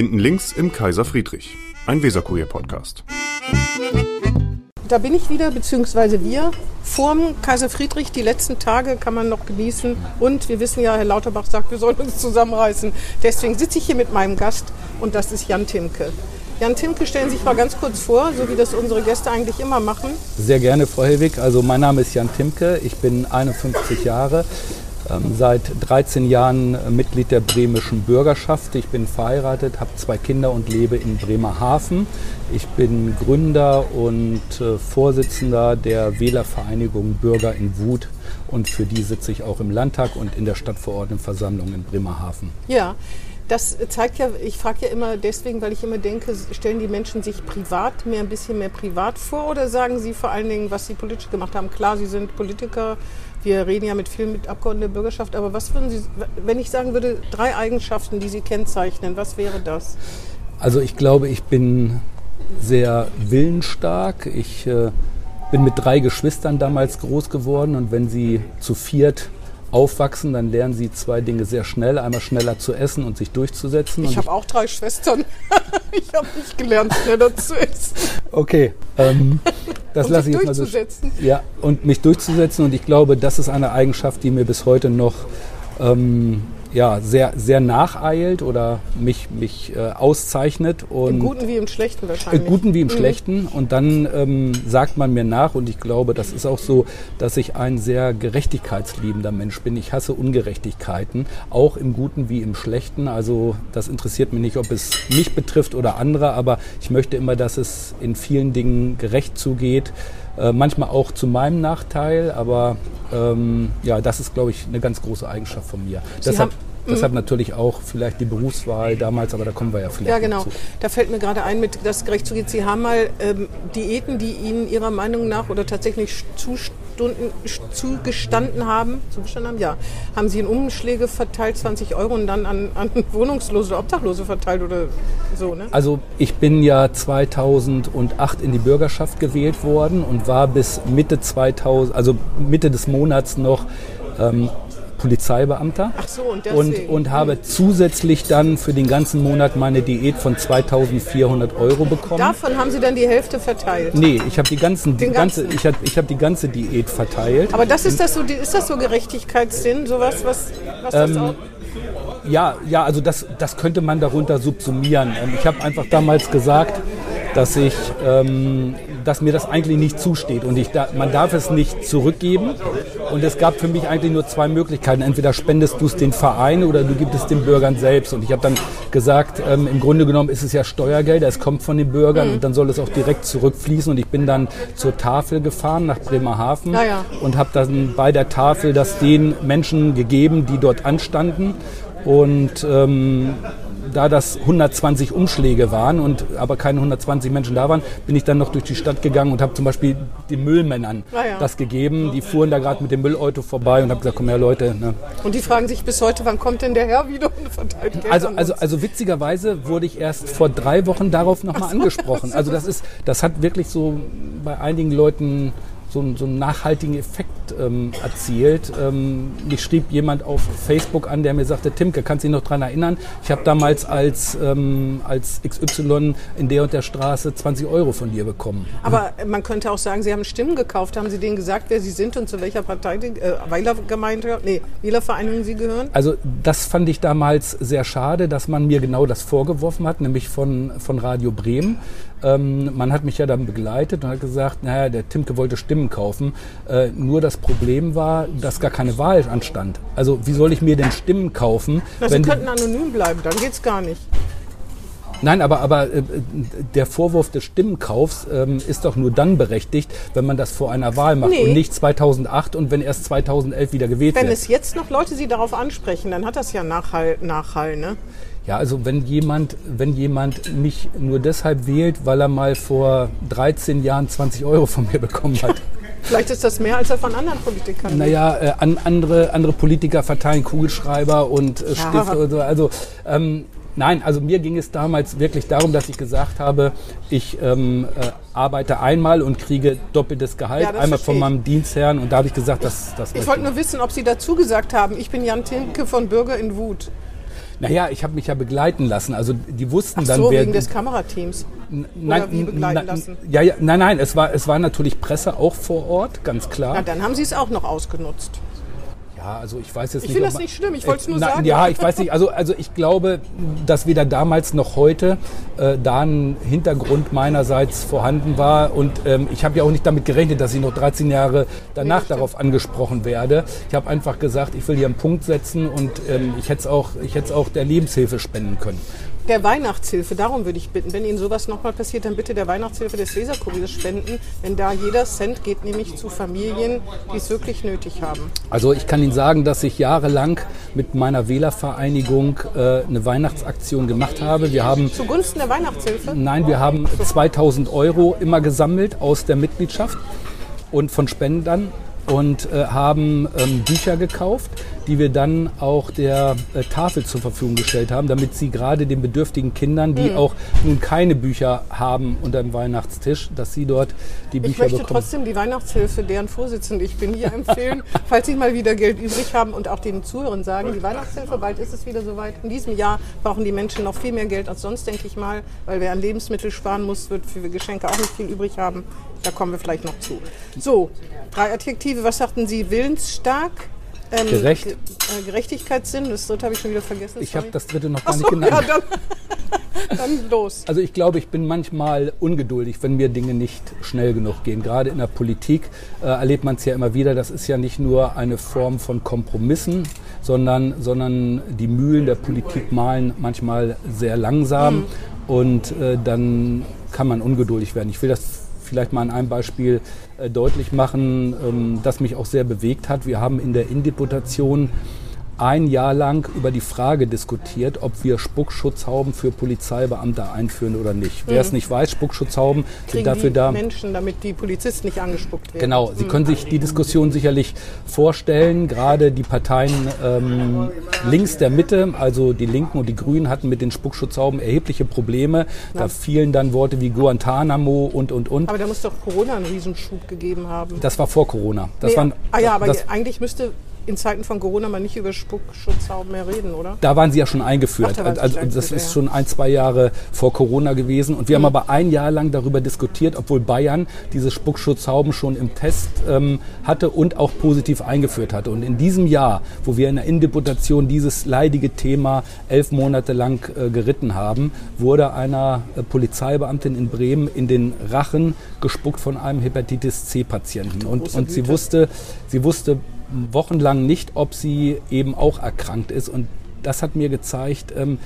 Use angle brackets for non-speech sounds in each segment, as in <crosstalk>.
Hinten links im Kaiser Friedrich, ein Weserkurier-Podcast. Da bin ich wieder, beziehungsweise wir, vorm Kaiser Friedrich. Die letzten Tage kann man noch genießen. Und wir wissen ja, Herr Lauterbach sagt, wir sollen uns zusammenreißen. Deswegen sitze ich hier mit meinem Gast und das ist Jan Timke. Jan Timke, stellen Sie sich mal ganz kurz vor, so wie das unsere Gäste eigentlich immer machen. Sehr gerne, Frau Helwig. Also mein Name ist Jan Timke, ich bin 51 Jahre, seit 13 Jahren Mitglied der bremischen Bürgerschaft. Ich bin verheiratet, habe zwei Kinder und lebe in Bremerhaven. Ich bin Gründer und äh, Vorsitzender der Wählervereinigung Bürger in Wut und für die sitze ich auch im Landtag und in der Stadtverordnetenversammlung in Bremerhaven. Ja, das zeigt ja, ich frage ja immer deswegen, weil ich immer denke, stellen die Menschen sich privat mehr ein bisschen mehr privat vor oder sagen sie vor allen Dingen, was sie politisch gemacht haben? Klar, sie sind Politiker, wir reden ja mit vielen mit Abgeordneten der Bürgerschaft, aber was würden Sie, wenn ich sagen würde, drei Eigenschaften, die Sie kennzeichnen, was wäre das? Also ich glaube, ich bin sehr willensstark. Ich äh, bin mit drei Geschwistern damals groß geworden und wenn sie zu viert aufwachsen, dann lernen sie zwei Dinge sehr schnell. Einmal schneller zu essen und sich durchzusetzen. Ich habe auch drei Schwestern. <laughs> ich habe nicht gelernt, schneller zu essen. Okay, ähm, das Und lasse ich jetzt mal so. durchzusetzen. Ja, und mich durchzusetzen. Und ich glaube, das ist eine Eigenschaft, die mir bis heute noch ähm, ja, sehr, sehr nacheilt oder mich, mich äh, auszeichnet. Und Im Guten wie im Schlechten Im wahrscheinlich. Guten wie im Schlechten. Und dann ähm, sagt man mir nach, und ich glaube, das ist auch so, dass ich ein sehr gerechtigkeitsliebender Mensch bin. Ich hasse Ungerechtigkeiten, auch im Guten wie im Schlechten. Also das interessiert mich nicht, ob es mich betrifft oder andere, aber ich möchte immer, dass es in vielen Dingen gerecht zugeht. Äh, manchmal auch zu meinem Nachteil, aber ähm, ja, das ist, glaube ich, eine ganz große Eigenschaft von mir. Sie Deshalb, deshalb natürlich auch vielleicht die Berufswahl damals, aber da kommen wir ja vielleicht Ja, genau. zu. Da fällt mir gerade ein, mit das gerecht zugeht. Sie haben mal ähm, Diäten, die Ihnen Ihrer Meinung nach oder tatsächlich Zustunden, zugestanden haben, zugestanden haben, ja, haben Sie in Umschläge verteilt, 20 Euro und dann an, an Wohnungslose oder Obdachlose verteilt oder so, ne? Also ich bin ja 2008 in die Bürgerschaft gewählt worden und war bis Mitte 2000, also Mitte des Monats noch ähm, Polizeibeamter. Ach so, und und, deswegen. und habe zusätzlich dann für den ganzen Monat meine Diät von 2400 Euro bekommen. Davon haben Sie dann die Hälfte verteilt. Nee, ich habe die ganzen, die ganze, ich habe ich hab die ganze Diät verteilt. Aber das ist das so, ist das so Gerechtigkeitssinn, sowas, was, was das Ähm, auch? Ja, ja, also das, das könnte man darunter subsumieren. Ähm, Ich habe einfach damals gesagt, dass ich, ähm, dass mir das eigentlich nicht zusteht und ich da, man darf es nicht zurückgeben. Und es gab für mich eigentlich nur zwei Möglichkeiten: Entweder spendest du es den Verein oder du gibst es den Bürgern selbst. Und ich habe dann gesagt, ähm, im Grunde genommen ist es ja Steuergeld, es kommt von den Bürgern und dann soll es auch direkt zurückfließen. Und ich bin dann zur Tafel gefahren nach Bremerhaven Ja, ja. und habe dann bei der Tafel das den Menschen gegeben, die dort anstanden. Und ähm, da das 120 Umschläge waren und aber keine 120 Menschen da waren, bin ich dann noch durch die Stadt gegangen und habe zum Beispiel den Müllmännern Ah ja. das gegeben. Die fuhren da gerade mit dem Müllauto vorbei und habe gesagt, komm her Leute. Ne? Und die fragen sich bis heute, wann kommt denn der Herr wieder und verteilt Geld Also, also, also witzigerweise wurde ich erst vor drei Wochen darauf nochmal angesprochen. Also das ist, das hat wirklich so bei einigen Leuten so, einen- so einen nachhaltigen Effekt ähm, erzielt. Ähm, mich schrieb jemand auf Facebook an, der mir sagte, Timke, kannst du dich noch dran erinnern? Ich habe damals als, ähm, als XY in der und der Straße 20 Euro von dir bekommen. Aber man könnte auch sagen, Sie haben Stimmen gekauft. Haben Sie denen gesagt, wer Sie sind und zu welcher Partei, die, äh, Wählergemeinde, nee, Wählervereinigung Sie gehören? Also das fand ich damals sehr schade, dass man mir genau das vorgeworfen hat, nämlich von, von Radio Bremen. Ähm, man hat mich ja dann begleitet und hat gesagt, naja, der Timke wollte Stimmen kaufen. Äh, nur das Problem war, dass gar keine Wahl anstand. Also wie soll ich mir denn Stimmen kaufen? Na, Sie wenn könnten anonym bleiben, dann geht's gar nicht. Nein, aber, aber äh, der Vorwurf des Stimmenkaufs ähm, ist doch nur dann berechtigt, wenn man das vor einer Wahl macht Nee. und nicht 2008 und wenn erst 2011 wieder gewählt Wenn wird. es jetzt noch Leute Sie darauf ansprechen, dann hat das ja Nachhall, Nachhall ne? Ja, also wenn jemand, wenn jemand mich nur deshalb wählt, weil er mal vor 13 Jahren 20 Euro von mir bekommen hat. <laughs> Vielleicht ist das mehr, als er von anderen Politikern Naja, äh, an, andere, andere Politiker verteilen Kugelschreiber und äh, Ja. Stifte und so. Also ähm, nein, also mir ging es damals wirklich darum, dass ich gesagt habe, ich ähm, äh, arbeite einmal und kriege doppeltes Gehalt, Ja, einmal von ich. meinem Dienstherrn und da habe ich gesagt, das, das Ich möchte wollte nur wissen, ob Sie dazu gesagt haben, ich bin Jan Tinke von Bürger in Wut. Naja, ich habe mich ja begleiten lassen. Also die wussten Ach dann, so, wer wegen des Kamerateams. N- Oder wie begleiten lassen? Ja, ja, nein, nein, es war, es war natürlich Presse auch vor Ort, ganz klar. Na, dann haben Sie es auch noch ausgenutzt. Ja, also ich weiß jetzt Ich nicht. finde ob das man- nicht schlimm, ich wollte es nur Na, sagen. Ja, ich weiß nicht. Also, also ich glaube, dass weder damals noch heute äh, da ein Hintergrund meinerseits vorhanden war. Und ähm, ich habe ja auch nicht damit gerechnet, dass ich noch 13 Jahre danach stimmt. darauf angesprochen werde. Ich habe einfach gesagt, ich will hier einen Punkt setzen und ähm, ich hätte es auch, ich hätte es auch der Lebenshilfe spenden können. Der Weihnachtshilfe, darum würde ich bitten, wenn Ihnen sowas nochmal passiert, dann bitte der Weihnachtshilfe des Weserkuriers spenden, denn da jeder Cent geht nämlich zu Familien, die es wirklich nötig haben. Also ich kann Ihnen sagen, dass ich jahrelang mit meiner Wählervereinigung äh, eine Weihnachtsaktion gemacht habe. Wir haben Zugunsten der Weihnachtshilfe? Nein, wir haben 2000 Euro immer gesammelt aus der Mitgliedschaft und von Spendern und äh, haben ähm, Bücher gekauft, die wir dann auch der äh, Tafel zur Verfügung gestellt haben, damit sie gerade den bedürftigen Kindern, die auch nun keine Bücher haben unter dem Weihnachtstisch, dass sie dort die Ich Bücher möchte bekommen. trotzdem die Weihnachtshilfe, deren Vorsitzende ich bin, hier empfehlen, <laughs> falls Sie mal wieder Geld übrig haben und auch den Zuhörern sagen, die Weihnachtshilfe, bald ist es wieder soweit. In diesem Jahr brauchen die Menschen noch viel mehr Geld als sonst, denke ich mal, weil wer an Lebensmittel sparen muss, wird für Geschenke auch nicht viel übrig haben. Da kommen wir vielleicht noch zu. So, drei Adjektive. Was sagten Sie? Willensstark? Ähm, Gerecht. Ge äh, Gerechtigkeitssinn, das dritte habe ich schon wieder vergessen. Ich habe das dritte noch gar Ach nicht so, genannt. ja, dann, <laughs> dann los. Also ich glaube, ich bin manchmal ungeduldig, wenn mir Dinge nicht schnell genug gehen. Gerade in der Politik äh, erlebt man es ja immer wieder. Das ist ja nicht nur eine Form von Kompromissen, sondern, sondern die Mühlen der Politik malen manchmal sehr langsam und äh, dann kann man ungeduldig werden. Ich will das vielleicht mal an einem Beispiel deutlich machen, ähm, das mich auch sehr bewegt hat. Wir haben in der Indeputation ein Jahr lang über die Frage diskutiert, ob wir Spuckschutzhauben für Polizeibeamte einführen oder nicht. Wer es nicht weiß, Spuckschutzhauben sind Kriegen dafür die da. Menschen, damit die Polizisten nicht angespuckt werden. Genau, Sie können sich die Diskussion sicherlich vorstellen. Gerade die Parteien ähm, links der Mitte, also die Linken und die Grünen, hatten mit den Spuckschutzhauben erhebliche Probleme. Da fielen dann Worte wie Guantanamo und, und, und. Aber da muss doch Corona einen Riesenschub gegeben haben. Das war vor Corona. Das Nee, waren, ah ja, aber das, eigentlich müsste in Zeiten von Corona man nicht über Spuckschutzhauben mehr reden, oder? Da waren sie ja schon eingeführt. Ach, da also schon das ist schon ein, zwei Jahre vor Corona gewesen. Und wir haben aber ein Jahr lang darüber diskutiert, obwohl Bayern diese Spuckschutzhauben schon im Test ähm, hatte und auch positiv eingeführt hatte. Und in diesem Jahr, wo wir in der Indeputation dieses leidige Thema elf Monate lang äh, geritten haben, wurde einer äh, Polizeibeamtin in Bremen in den Rachen gespuckt von einem Hepatitis C-Patienten. Und, und sie wusste, sie wusste wochenlang nicht, ob sie eben auch erkrankt ist. Und das hat mir gezeigt, ähm,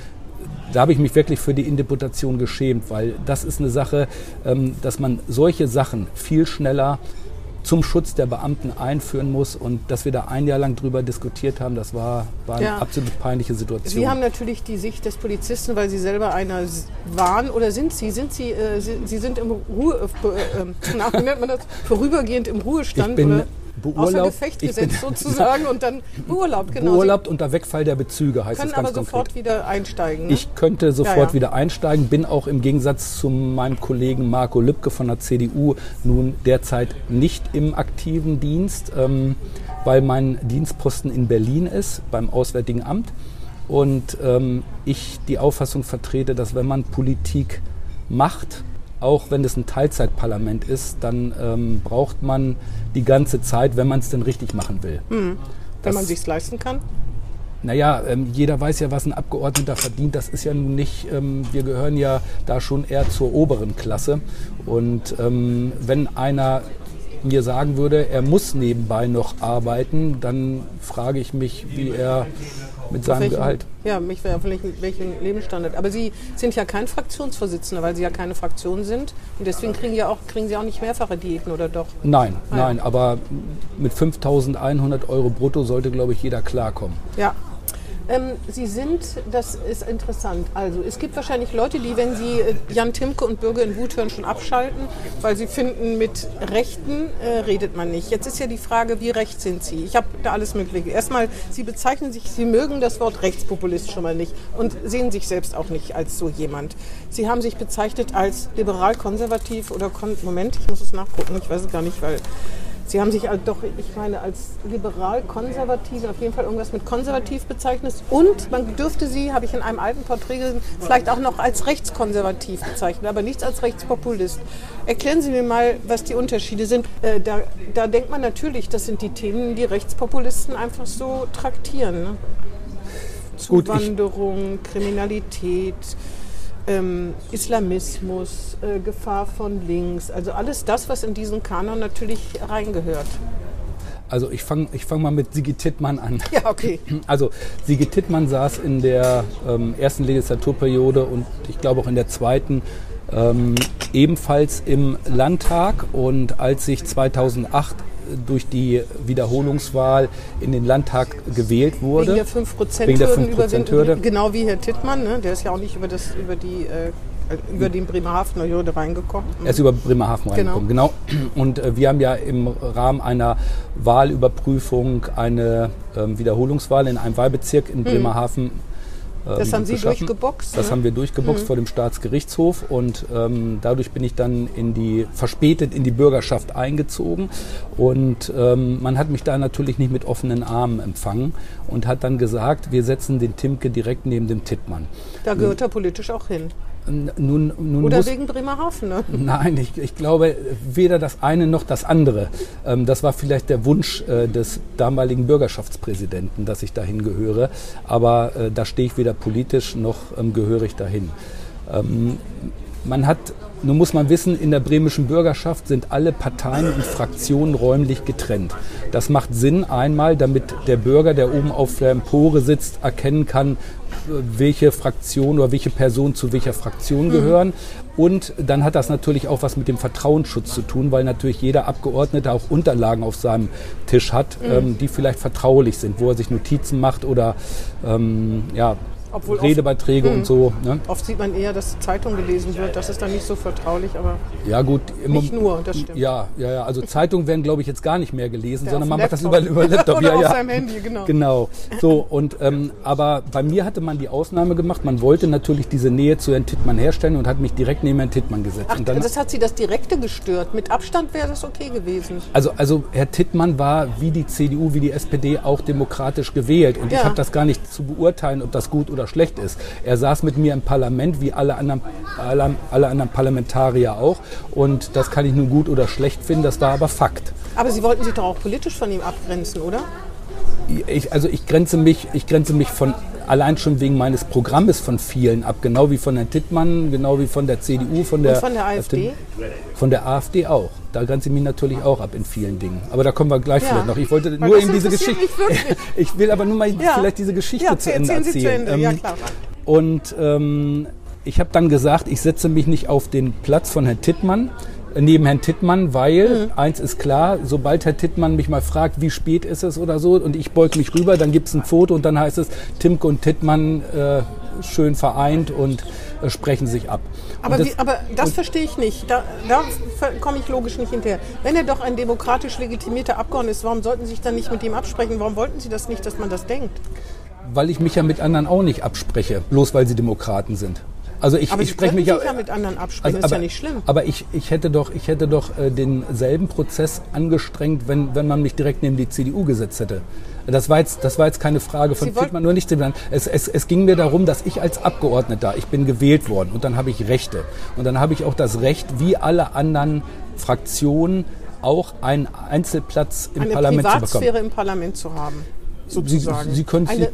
da habe ich mich wirklich für die Indeputation geschämt, weil das ist eine Sache, ähm, dass man solche Sachen viel schneller zum Schutz der Beamten einführen muss und dass wir da ein Jahr lang drüber diskutiert haben, das war, war eine Ja. absolut peinliche Situation. Sie haben natürlich die Sicht des Polizisten, weil Sie selber einer waren oder sind Sie? Sind Sie, äh, Sie, Sie sind im Ruhe, äh, äh, na, <laughs> wie nennt man das? Vorübergehend im Ruhestand Ich bin oder außer beurlaubt. Gefecht Ich bin- gesetzt <laughs> sozusagen und dann beurlaubt, genau. Beurlaubt unter Wegfall der Bezüge heißt es ganz aber konkret. sofort wieder einsteigen. Ne? Ich könnte sofort Ja, ja. wieder einsteigen, bin auch im Gegensatz zu meinem Kollegen Marco Lübcke von der CDU nun derzeit nicht im aktiven Dienst, ähm, weil mein Dienstposten in Berlin ist, beim Auswärtigen Amt. Und ähm, ich die Auffassung vertrete, dass wenn man Politik macht, auch wenn es ein Teilzeitparlament ist, dann ähm, braucht man die ganze Zeit, wenn man es denn richtig machen will. wenn das- man sich's leisten kann. Naja, ähm, jeder weiß ja, was ein Abgeordneter verdient. Das ist ja nun nicht, ähm, wir gehören ja da schon eher zur oberen Klasse. Und ähm, wenn einer mir sagen würde, er muss nebenbei noch arbeiten, dann frage ich mich, wie er mit seinem welchen, Gehalt. Ja, mich wäre auf welchen, Lebensstandard. Aber Sie sind ja kein Fraktionsvorsitzender, weil Sie ja keine Fraktion sind. Und deswegen kriegen, ja auch, kriegen Sie auch nicht mehrfache Diäten, oder doch? Nein, Ah, ja. nein, aber mit 5.100 Euro brutto sollte, glaube ich, jeder klarkommen. Ja. Ähm, Sie sind, das ist interessant. Also es gibt wahrscheinlich Leute, die, wenn sie äh, Jan Timke und Bürger in Wut hören, schon abschalten, weil sie finden, mit Rechten äh, redet man nicht. Jetzt ist ja die Frage, wie recht sind Sie? Ich habe da alles Mögliche. Erstmal, Sie bezeichnen sich, Sie mögen das Wort Rechtspopulist schon mal nicht und sehen sich selbst auch nicht als so jemand. Sie haben sich bezeichnet als liberal-konservativ oder kon Moment, ich muss es nachgucken, ich weiß es gar nicht, weil Sie haben sich doch, ich meine, als liberal-konservativ, auf jeden Fall irgendwas mit konservativ bezeichnet. Und man dürfte Sie, habe ich in einem alten Porträt gesehen, vielleicht auch noch als rechtskonservativ bezeichnen, aber nichts als Rechtspopulist. Erklären Sie mir mal, was die Unterschiede sind. Äh, da, da denkt man natürlich, das sind die Themen, die Rechtspopulisten einfach so traktieren. Ne? Zuwanderung, Kriminalität, ähm, Islamismus, äh, Gefahr von links, also alles das, was in diesen Kanon natürlich reingehört. Also ich fange ich fang mal mit Sigi Tittmann an. Ja, okay. <laughs> Also Sigi Tittmann saß in der ähm, ersten Legislaturperiode und ich glaube auch in der zweiten ähm, ebenfalls im Landtag. Und als sich 2008 durch die Wiederholungswahl in den Landtag gewählt wurde. Wegen der 5%-Hürde. Wegen der 5%-Hürde. Genau wie Herr Tittmann, ne? der ist ja auch nicht über, das, über die äh, über den Bremerhavener Hürde reingekommen. Er ist über Bremerhaven reingekommen, genau. genau. Und äh, wir haben ja im Rahmen einer Wahlüberprüfung eine äh, Wiederholungswahl in einem Wahlbezirk in hm. Bremerhaven ähm, das haben Sie durchgeboxt? Das ne? haben wir durchgeboxt mhm. vor dem Staatsgerichtshof und ähm, dadurch bin ich dann in die verspätet in die Bürgerschaft eingezogen und ähm, man hat mich da natürlich nicht mit offenen Armen empfangen und hat dann gesagt, wir setzen den Timke direkt neben dem Tittmann. Da gehört er politisch auch hin. Nun, nun Oder wegen Bremerhaven, ne? Nein, ich, ich, glaube weder das eine noch das andere. Ähm, das war vielleicht der Wunsch äh, des damaligen Bürgerschaftspräsidenten, dass ich dahin gehöre. Aber äh, da stehe ich weder politisch noch ähm, gehöre ich dahin. Ähm, man hat, nun muss man wissen, in der bremischen Bürgerschaft sind alle Parteien und Fraktionen räumlich getrennt. Das macht Sinn einmal, damit der Bürger, der oben auf der Empore sitzt, erkennen kann, welche Fraktion oder welche Person zu welcher Fraktion gehören. Mhm. Und dann hat das natürlich auch was mit dem Vertrauensschutz zu tun, weil natürlich jeder Abgeordnete auch Unterlagen auf seinem Tisch hat, mhm. ähm, die vielleicht vertraulich sind, wo er sich Notizen macht oder ähm, ja, obwohl Redebeiträge oft, und so. Ne? Oft sieht man eher, dass Zeitung gelesen wird. Das ist dann nicht so vertraulich, aber ja gut, nicht nur, das stimmt. Ja, ja, ja. Also Zeitungen werden, glaube ich, jetzt gar nicht mehr gelesen, Der sondern man macht das über, über Laptop. <laughs> Oder ja, auf ja. seinem Handy, genau. Genau. So und ähm, aber bei mir hatte man die Ausnahme gemacht. Man wollte natürlich diese Nähe zu Herrn Tittmann herstellen und hat mich direkt neben Herrn Tittmann gesetzt. Ach, und dann, das hat Sie das Direkte gestört. Mit Abstand wäre das okay gewesen. Also also Herr Tittmann war wie die CDU, wie die SPD auch demokratisch gewählt und ja. ich habe das gar nicht zu beurteilen, ob das gut oder schlecht ist. Er saß mit mir im Parlament, wie alle anderen, alle, alle anderen Parlamentarier auch. Und das kann ich nun gut oder schlecht finden, das war aber Fakt. Aber Sie wollten sich doch auch politisch von ihm abgrenzen, oder? Ich, also ich grenze mich, ich grenze mich von allein schon wegen meines Programmes von vielen ab, genau wie von Herrn Tittmann, genau wie von der CDU, von der, Und von der AfD, von der AfD auch. Da grenze ich mich natürlich auch ab in vielen Dingen. Aber da kommen wir gleich ja. vielleicht noch. Ich wollte nur eben diese Geschichte. <laughs> Ich will aber nur mal ja. vielleicht diese Geschichte ja, zu Ende erzählen. Zu Ende. Ähm. Und ähm, ich habe dann gesagt, ich setze mich nicht auf den Platz von Herrn Tittmann, neben Herrn Tittmann, weil mhm. eins ist klar, sobald Herr Tittmann mich mal fragt, wie spät ist es oder so, und ich beug mich rüber, dann gibt es ein Foto und dann heißt es, Timke und Tittmann äh, schön vereint und äh, sprechen sich ab. Aber das, wie, aber das verstehe ich nicht. Da, da komme ich logisch nicht hinterher. Wenn er doch ein demokratisch legitimierter Abgeordneter ist, warum sollten Sie sich dann nicht mit ihm absprechen? Warum wollten Sie das nicht, dass man das denkt? weil ich mich ja mit anderen auch nicht abspreche, bloß weil sie Demokraten sind. Also ich, aber ich spreche mich ja, ja mit anderen absprechen, also, ist aber, ja nicht schlimm. Aber ich, ich hätte doch, ich hätte doch äh, denselben Prozess angestrengt, wenn, wenn man mich direkt neben die CDU gesetzt hätte. Das war jetzt, das war jetzt keine Frage von Tittmann, nur nicht es, es, es ging mir darum, dass ich als Abgeordneter, ich bin gewählt worden und dann habe ich Rechte. Und dann habe ich auch das Recht, wie alle anderen Fraktionen, auch einen Einzelplatz im Eine Parlament zu bekommen. Eine Privatsphäre im Parlament zu haben sozusagen. Sie, Sie können eine,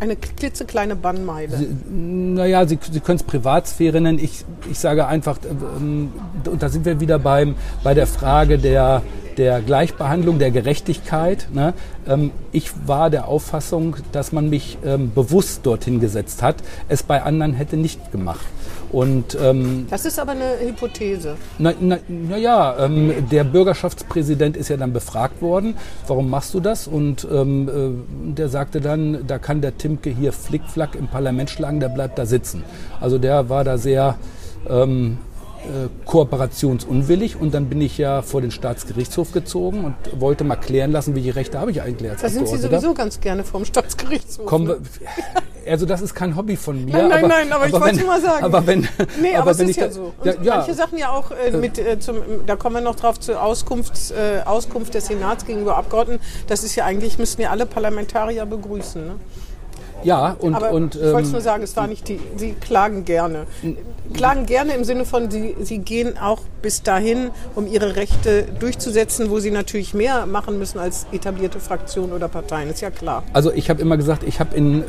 eine klitzekleine Bannmeile. Sie, naja, Sie, Sie können es Privatsphäre nennen. Ich, ich sage einfach, ähm, und da sind wir wieder beim, bei der Frage der, der Gleichbehandlung, der Gerechtigkeit. Ne? Ähm, ich war der Auffassung, dass man mich ähm, bewusst dorthin gesetzt hat, es bei anderen hätte nicht gemacht. Und, ähm, das ist aber eine Hypothese. Naja, na, na ja, ähm, der Bürgerschaftspräsident ist ja dann befragt worden, warum machst du das? Und ähm, äh, der sagte dann, da kann der Timke hier flickflack im Parlament schlagen, der bleibt da sitzen. Also der war da sehr ähm, äh, kooperationsunwillig und dann bin ich ja vor den Staatsgerichtshof gezogen und wollte mal klären lassen, welche Rechte habe ich eigentlich als Da sind Sie sowieso ganz gerne vom Staatsgerichtshof. Kommen ne? also das ist kein Hobby von mir. Nein, nein, aber, nein, aber, ich wollte es mal sagen. Aber wenn, nee, aber, aber es wenn ist ich ja da- so. Und Ja, ja. Manche Sachen ja auch äh, mit, äh, zum, da kommen wir noch drauf zur Auskunft, äh, Auskunft des Senats gegenüber Abgeordneten. Das ist ja eigentlich, müssten ja alle Parlamentarier begrüßen. Ne? Ja, und, Aber und ich wollte ähm, nur sagen, es war nicht die, sie klagen gerne. Klagen gerne im Sinne von, sie, sie gehen auch bis dahin, um ihre Rechte durchzusetzen, wo sie natürlich mehr machen müssen als etablierte Fraktionen oder Parteien, ist ja klar. Also ich habe immer gesagt, ich habe in, äh,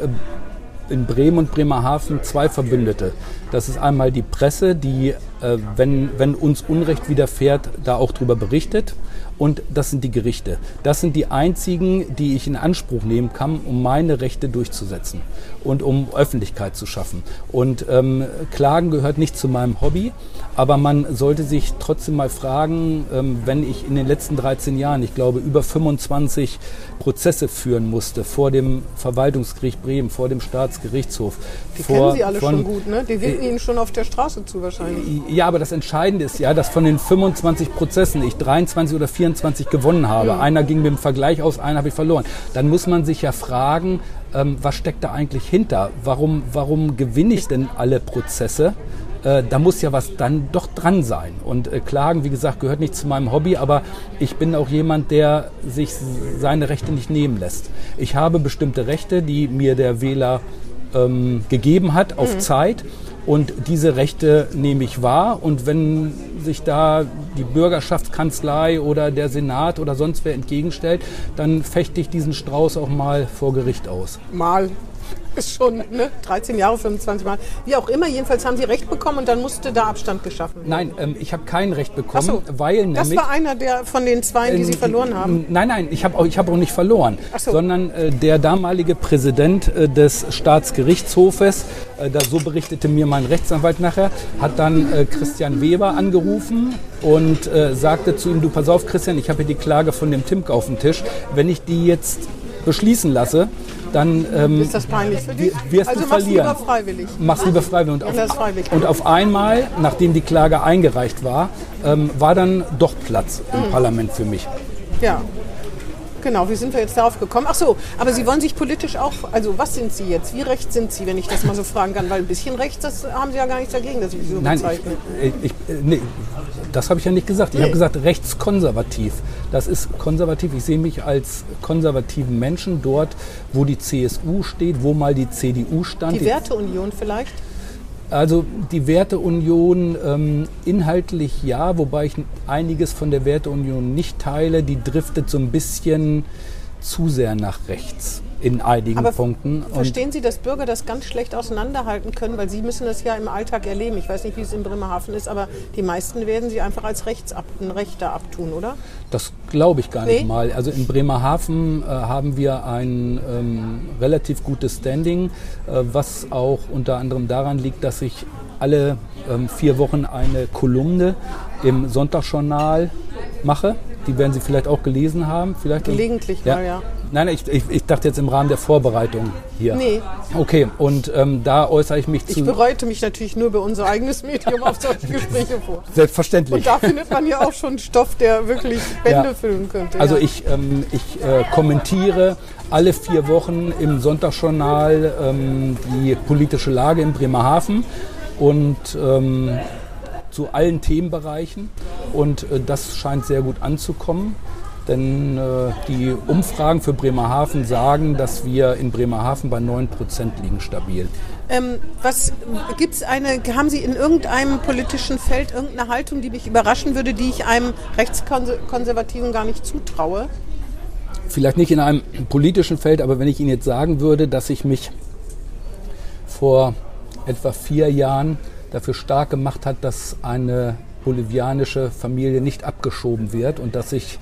in Bremen und Bremerhaven zwei Verbündete. Das ist einmal die Presse, die, äh, wenn, wenn uns Unrecht widerfährt, da auch drüber berichtet. Und das sind die Gerichte. Das sind die einzigen, die ich in Anspruch nehmen kann, um meine Rechte durchzusetzen und um Öffentlichkeit zu schaffen. Und ähm, Klagen gehört nicht zu meinem Hobby, aber man sollte sich trotzdem mal fragen, ähm, wenn ich in den letzten 13 Jahren, ich glaube, über 25 Prozesse führen musste vor dem Verwaltungsgericht Bremen, vor dem Staatsgerichtshof. Die vor, kennen sie alle von- schon gut, ne? Die winken ihnen schon auf der Straße zu wahrscheinlich. ja, aber das Entscheidende ist ja, dass von den 25 Prozessen ich 23 oder 24 gewonnen habe. Einer ging mit dem Vergleich aus, einen habe ich verloren. Dann muss man sich ja fragen, ähm, was steckt da eigentlich hinter? Warum, warum gewinne ich denn alle Prozesse? Äh, da muss ja was dann doch dran sein. Und äh, Klagen, wie gesagt, gehört nicht zu meinem Hobby, aber ich bin auch jemand, der sich seine Rechte nicht nehmen lässt. Ich habe bestimmte Rechte, die mir der Wähler ähm, gegeben hat auf Zeit. Und diese Rechte nehme ich wahr. Und wenn sich da die Bürgerschaftskanzlei oder der Senat oder sonst wer entgegenstellt, dann fechte ich diesen Strauß auch mal vor Gericht aus. Mal. Ist <laughs> schon, ne? 13 Jahre, 25 Mal. Wie auch immer, jedenfalls haben sie Recht bekommen und dann musste da Abstand geschaffen werden. Nein, ähm, ich habe kein Recht bekommen, so, weil das nämlich... war einer der von den zwei, die sie Ähm, verloren haben. Nein, nein, ich habe auch, ich hab auch nicht verloren, so. sondern äh, der damalige Präsident äh, des Staatsgerichtshofes, äh, da, so berichtete mir mein Rechtsanwalt nachher, hat dann äh, Christian Weber angerufen und äh, sagte zu ihm, du pass auf Christian, ich habe hier die Klage von dem Timk auf dem Tisch, wenn ich die jetzt beschließen lasse, dann ähm, Ist das peinlich für dich? wirst also du mach's verlieren. lieber freiwillig. Mach's lieber freiwillig. Und auf, freiwillig. und auf einmal, nachdem die Klage eingereicht war, ähm, war dann doch Platz Mhm. im Parlament für mich. Ja. Genau, wie sind wir jetzt darauf gekommen? Ach so, aber Sie wollen sich politisch auch, also was sind Sie jetzt? Wie rechts sind Sie, wenn ich das mal so fragen kann? Weil ein bisschen rechts, das haben Sie ja gar nichts dagegen, dass ich Sie so Nein, bezeichne. ich, ich, nee, das habe ich ja nicht gesagt. Ich habe gesagt rechtskonservativ. Das ist konservativ. Ich sehe mich als konservativen Menschen dort, wo die CSU steht, wo mal die CDU stand. Die Werteunion vielleicht? Also die Werteunion ähm, inhaltlich ja, wobei ich einiges von der Werteunion nicht teile. Die driftet so ein bisschen zu sehr nach rechts in einigen Aber Punkten. Verstehen Sie, dass Bürger das ganz schlecht auseinanderhalten können, weil Sie müssen das ja im Alltag erleben. Ich weiß nicht, wie es in Bremerhaven ist, aber die meisten werden Sie einfach als Rechts ab, ein Rechter abtun, oder? Das glaube ich gar nicht Nee? mal. Also in Bremerhaven äh, haben wir ein ähm, relativ gutes Standing, äh, was auch unter anderem daran liegt, dass ich alle ähm, vier Wochen eine Kolumne im Sonntagsjournal mache. Die werden Sie vielleicht auch gelesen haben. Vielleicht Gelegentlich mal, ja. Nein, nein, ich, ich, ich dachte jetzt im Rahmen der Vorbereitung hier. Nee. Okay, und ähm, da äußere ich mich Ich zu. bereute mich natürlich nur über unser eigenes Medium auf solche Gespräche <laughs> vor. Selbstverständlich. Und da findet man ja auch schon Stoff, der wirklich Bände Ja. füllen könnte. Also ja. ich, ähm, ich äh, kommentiere alle vier Wochen im Sonntagsjournal ähm, die politische Lage in Bremerhaven und ähm, zu allen Themenbereichen. Und äh, das scheint sehr gut anzukommen. Denn äh, die Umfragen für Bremerhaven sagen, dass wir in Bremerhaven bei 9 Prozent liegen stabil. Ähm, was gibt's eine? Haben Sie in irgendeinem politischen Feld irgendeine Haltung, die mich überraschen würde, die ich einem Rechtskonservativen gar nicht zutraue? vielleicht nicht in einem politischen Feld, aber wenn ich Ihnen jetzt sagen würde, dass ich mich vor etwa vier Jahren dafür stark gemacht hat, dass eine bolivianische Familie nicht abgeschoben wird und dass ich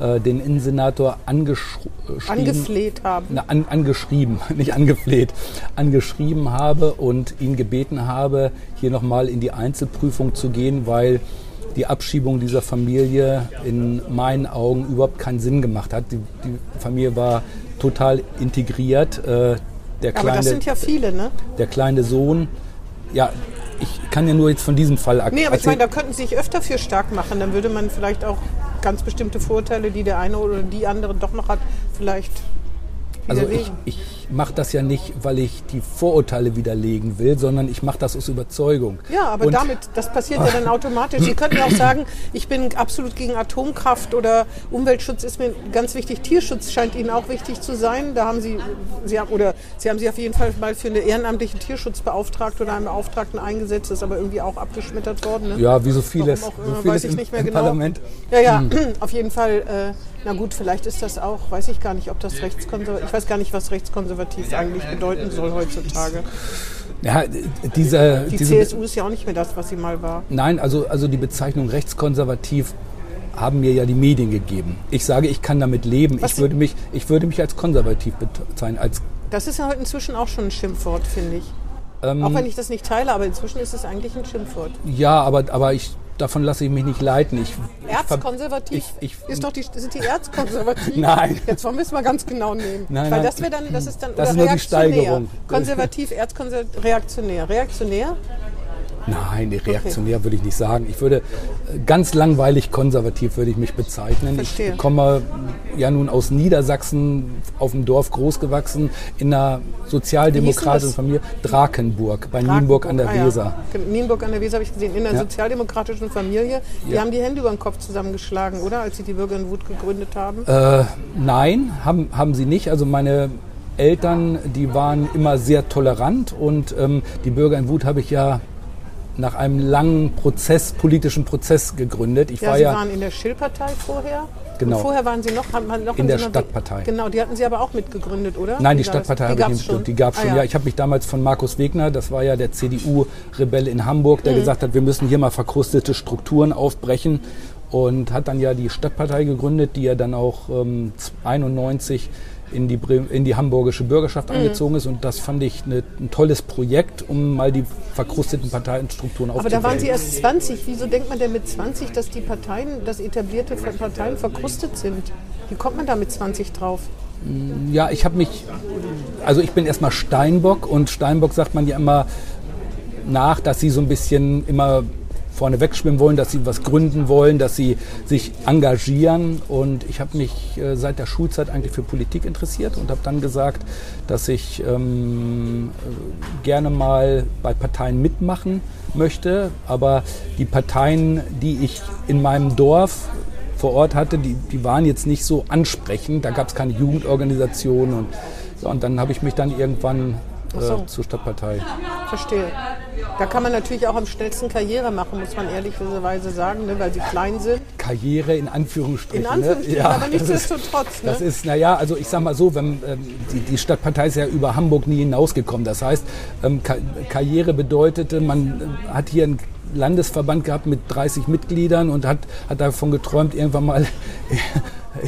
äh, den Innensenator angeschrieben, Angefleht haben. na, an, angeschrieben, <laughs> nicht angefleht, angeschrieben habe und ihn gebeten habe, hier nochmal in die Einzelprüfung zu gehen, weil die Abschiebung dieser Familie in meinen Augen überhaupt keinen Sinn gemacht hat. Die, die Familie war total integriert. Äh, der, Aber kleine, das sind ja viele, ne? der kleine Sohn, ja, ich kann ja nur jetzt von diesem Fall ak- Nee, aber ich meine, da könnten Sie sich öfter für stark machen. Dann würde man vielleicht auch ganz bestimmte Vorteile, die der eine oder die andere doch noch hat, vielleicht Also ich ich mache das ja nicht, weil ich die Vorurteile widerlegen will, sondern ich mache das aus Überzeugung. Ja, aber Und- damit, das passiert ja dann automatisch. Sie könnten ja auch sagen, ich bin absolut gegen Atomkraft oder Umweltschutz ist mir ganz wichtig. Tierschutz scheint Ihnen auch wichtig zu sein. Da haben Sie, Sie haben, oder Sie haben sich auf jeden Fall mal für eine ehrenamtliche Tierschutzbeauftragte oder einen Beauftragten eingesetzt, ist aber irgendwie auch abgeschmettert worden. Ne? Ja, wie so vieles, Warum auch so immer, vieles weiß ich im, nicht mehr im genau. Parlament. Ja, ja, <clears throat> auf jeden Fall. Äh, na gut, vielleicht ist das auch, weiß ich gar nicht, ob das rechtskonservativ, ich weiß gar nicht, was rechtskonservativ eigentlich bedeuten soll heutzutage. Ja, diese, Die diese, CSU ist ja auch nicht mehr das, was sie mal war. Nein, also, also die Bezeichnung rechtskonservativ haben mir ja die Medien gegeben. Ich sage, ich kann damit leben. Was Ich würde, mich, ich würde mich als konservativ bezeichnen. Als, Das ist ja heute inzwischen auch schon ein Schimpfwort, finde ich. ähm, Auch wenn ich das nicht teile, aber inzwischen ist es eigentlich ein Schimpfwort. ja, aber, aber ich, davon lasse ich mich nicht leiten. Ich, Erzkonservativ ich- ich- ist doch die, sind die Erzkonservativ? <laughs> Nein. Jetzt wollen wir es mal ganz genau nehmen. Nein, Weil das wäre dann, das ist dann Das ist nur die reaktionär. Steigerung. Konservativ, erzkonservativ, reaktionär. Reaktionär? Nein, reaktionär würde ich nicht sagen. Ich würde äh, ganz langweilig konservativ würde ich mich bezeichnen. Verstehe. Ich komme ja nun aus Niedersachsen, auf dem Dorf großgewachsen, in einer sozialdemokratischen? Familie. Drakenburg, bei Nienburg an der Ah, ja. Weser. Nienburg an der Weser habe ich gesehen. In einer Ja. sozialdemokratischen Familie. Die Ja. haben die Hände über den Kopf zusammengeschlagen, oder? Als sie die Bürger in Wut gegründet haben. Äh, nein, haben, haben sie nicht. Also meine Eltern, die waren immer sehr tolerant und ähm, die Bürger in Wut habe ich ja nach einem langen Prozess, politischen Prozess gegründet. Ich Ja, war Sie ja waren in der Schill-Partei vorher. Genau. Und vorher waren Sie noch, haben, noch In der Stadtpartei. Genau, die hatten Sie aber auch mitgegründet, oder? Nein, die? Stadtpartei habe ich nicht bestimmt. Die gab es Ah, schon. ja. ich habe mich damals von Markus Wegner, das war ja der CDU-Rebell in Hamburg, Mhm. der gesagt hat, wir müssen hier mal verkrustete Strukturen aufbrechen und hat dann ja die Stadtpartei gegründet, die ja dann auch ähm, 91 in die, in die hamburgische Bürgerschaft Mhm. eingezogen ist und das fand ich eine, ein tolles Projekt, um mal die verkrusteten Parteienstrukturen Aber aufzubrechen. da waren Sie erst 20. Wieso denkt man denn mit 20, dass die Parteien, dass etablierte Parteien verkrustet sind? Wie kommt man da mit 20 drauf? Ja, ich habe mich, also ich bin erstmal Steinbock und Steinbock sagt man ja immer nach, dass sie so ein bisschen immer vorne wegschwimmen wollen, dass sie was gründen wollen, dass sie sich engagieren. Und ich habe mich äh, seit der Schulzeit eigentlich für Politik interessiert und habe dann gesagt, dass ich ähm, äh, gerne mal bei Parteien mitmachen möchte. Aber die Parteien, die ich in meinem Dorf vor Ort hatte, die, die waren jetzt nicht so ansprechend. Da gab es keine Jugendorganisation. Und, so, und dann habe ich mich dann irgendwann Ach so. äh, zur Stadtpartei. Verstehe. Da kann man natürlich auch am schnellsten Karriere machen, muss man ehrlicherweise sagen, ne, weil sie klein sind. Karriere in Anführungsstrichen. In Anführungsstrichen, ne? aber das ist- nichtsdestotrotz. Ne? Das ist, naja, also ich sag mal so, wenn, ähm, die, die Stadtpartei ist ja über Hamburg nie hinausgekommen. Das heißt, ähm, Ka Karriere bedeutete, man äh, hat hier einen Landesverband gehabt mit 30 Mitgliedern und hat, hat davon geträumt, irgendwann mal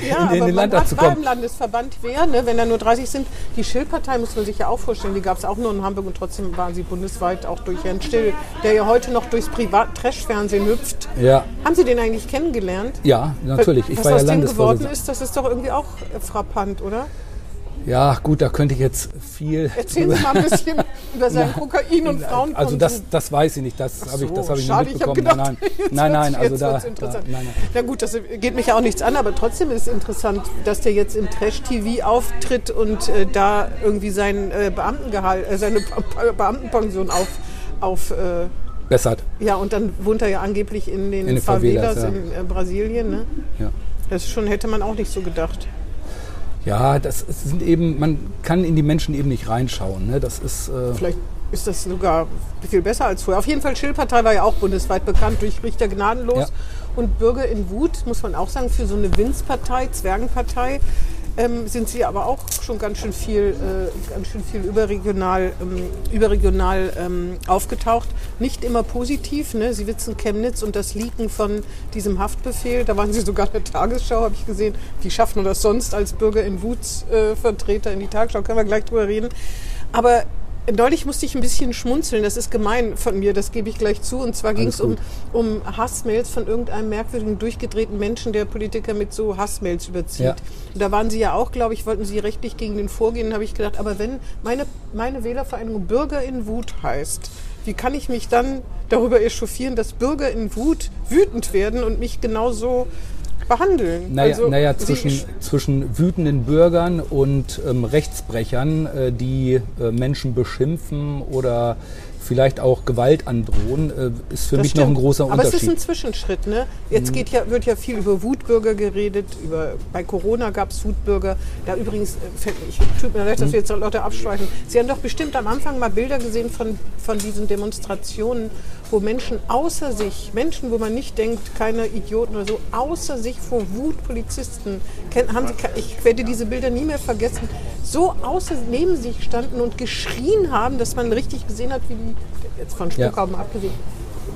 Ja, in aber den Landtag zu beim kommen. Landesverband wer, ne, wenn da nur 30 sind. Die Schill-Partei muss man sich ja auch vorstellen, die gab es auch nur in Hamburg und trotzdem waren sie bundesweit auch durch Herrn Still, der ja heute noch durchs Privat-Trash-Fernsehen hüpft. Ja, Haben Sie den eigentlich kennengelernt? ja, natürlich. Ich Was war ja aus dem geworden ist, das ist doch irgendwie auch frappant, oder? Ja, gut, da könnte ich jetzt viel. Erzählen Sie mal ein bisschen <laughs> über seinen Kokain- und Frauenkonsum. Also das, das weiß ich nicht, das habe ich, das So, hab ich schade, nicht ich mitbekommen. gedacht, nein, nein, nein, also da, da nein, nein. Na gut, das geht mich ja auch nichts an, aber trotzdem ist es interessant, dass der jetzt im Trash-TV auftritt und äh, da irgendwie sein, äh, Beamtengehalt, äh, seine Be- Beamtenpension auf, auf äh, Bessert. ja, und dann wohnt er ja angeblich in den, In den Favelas, Favelas, ja. in äh, Brasilien. Ne? Ja. Das schon hätte man auch nicht so gedacht. Ja, das sind eben, man kann in die Menschen eben nicht reinschauen. Ne? Das ist, äh, Vielleicht ist das sogar viel besser als vorher. Auf jeden Fall, Schill-Partei war ja auch bundesweit bekannt durch Richter Gnadenlos. Ja. Und Bürger in Wut, muss man auch sagen, für so eine Winzpartei, Zwergenpartei, ähm, sind sie aber auch schon ganz schön viel, äh, ganz schön viel überregional, ähm, überregional ähm, aufgetaucht. Nicht immer positiv. Ne? Sie witzen Chemnitz und das Leaken von diesem Haftbefehl. Da waren sie sogar in der Tagesschau, habe ich gesehen. Wie schafft man das sonst als Bürger in Wut äh, Vertreter in die Tagesschau? Können wir gleich drüber reden. Aber Neulich musste ich ein bisschen schmunzeln, das ist gemein von mir, das gebe ich gleich zu. Und zwar ging es um, um Hassmails von irgendeinem merkwürdigen, durchgedrehten Menschen, der Politiker mit so Hassmails überzieht. Ja. Und da waren Sie ja auch, glaube ich, wollten Sie rechtlich gegen den vorgehen. Da habe ich gedacht, aber wenn meine, meine Wählervereinigung Bürger in Wut heißt, wie kann ich mich dann darüber echauffieren, dass Bürger in Wut wütend werden und mich genauso behandeln. Naja, also, naja zwischen, zwischen wütenden Bürgern und ähm, Rechtsbrechern, äh, die äh, Menschen beschimpfen oder vielleicht auch Gewalt androhen, äh, ist für Das mich noch ein stimmt. großer Aber es ist Unterschied. ein Zwischenschritt. Ne? Jetzt geht ja, wird ja viel über Wutbürger geredet. Über, bei Corona gab es Wutbürger. Da übrigens, äh, fällt- ich tut mir leid, dass wir jetzt Leute abschweifen. Sie haben doch bestimmt am Anfang mal Bilder gesehen von, von diesen Demonstrationen, wo Menschen außer sich, Menschen, wo man nicht denkt, keine Idioten oder so, außer sich vor Wut Polizisten, haben Sie, ich werde diese Bilder nie mehr vergessen, so außer neben sich standen und geschrien haben, dass man richtig gesehen hat, wie die, jetzt von Ja. Spuckhauben abgesehen,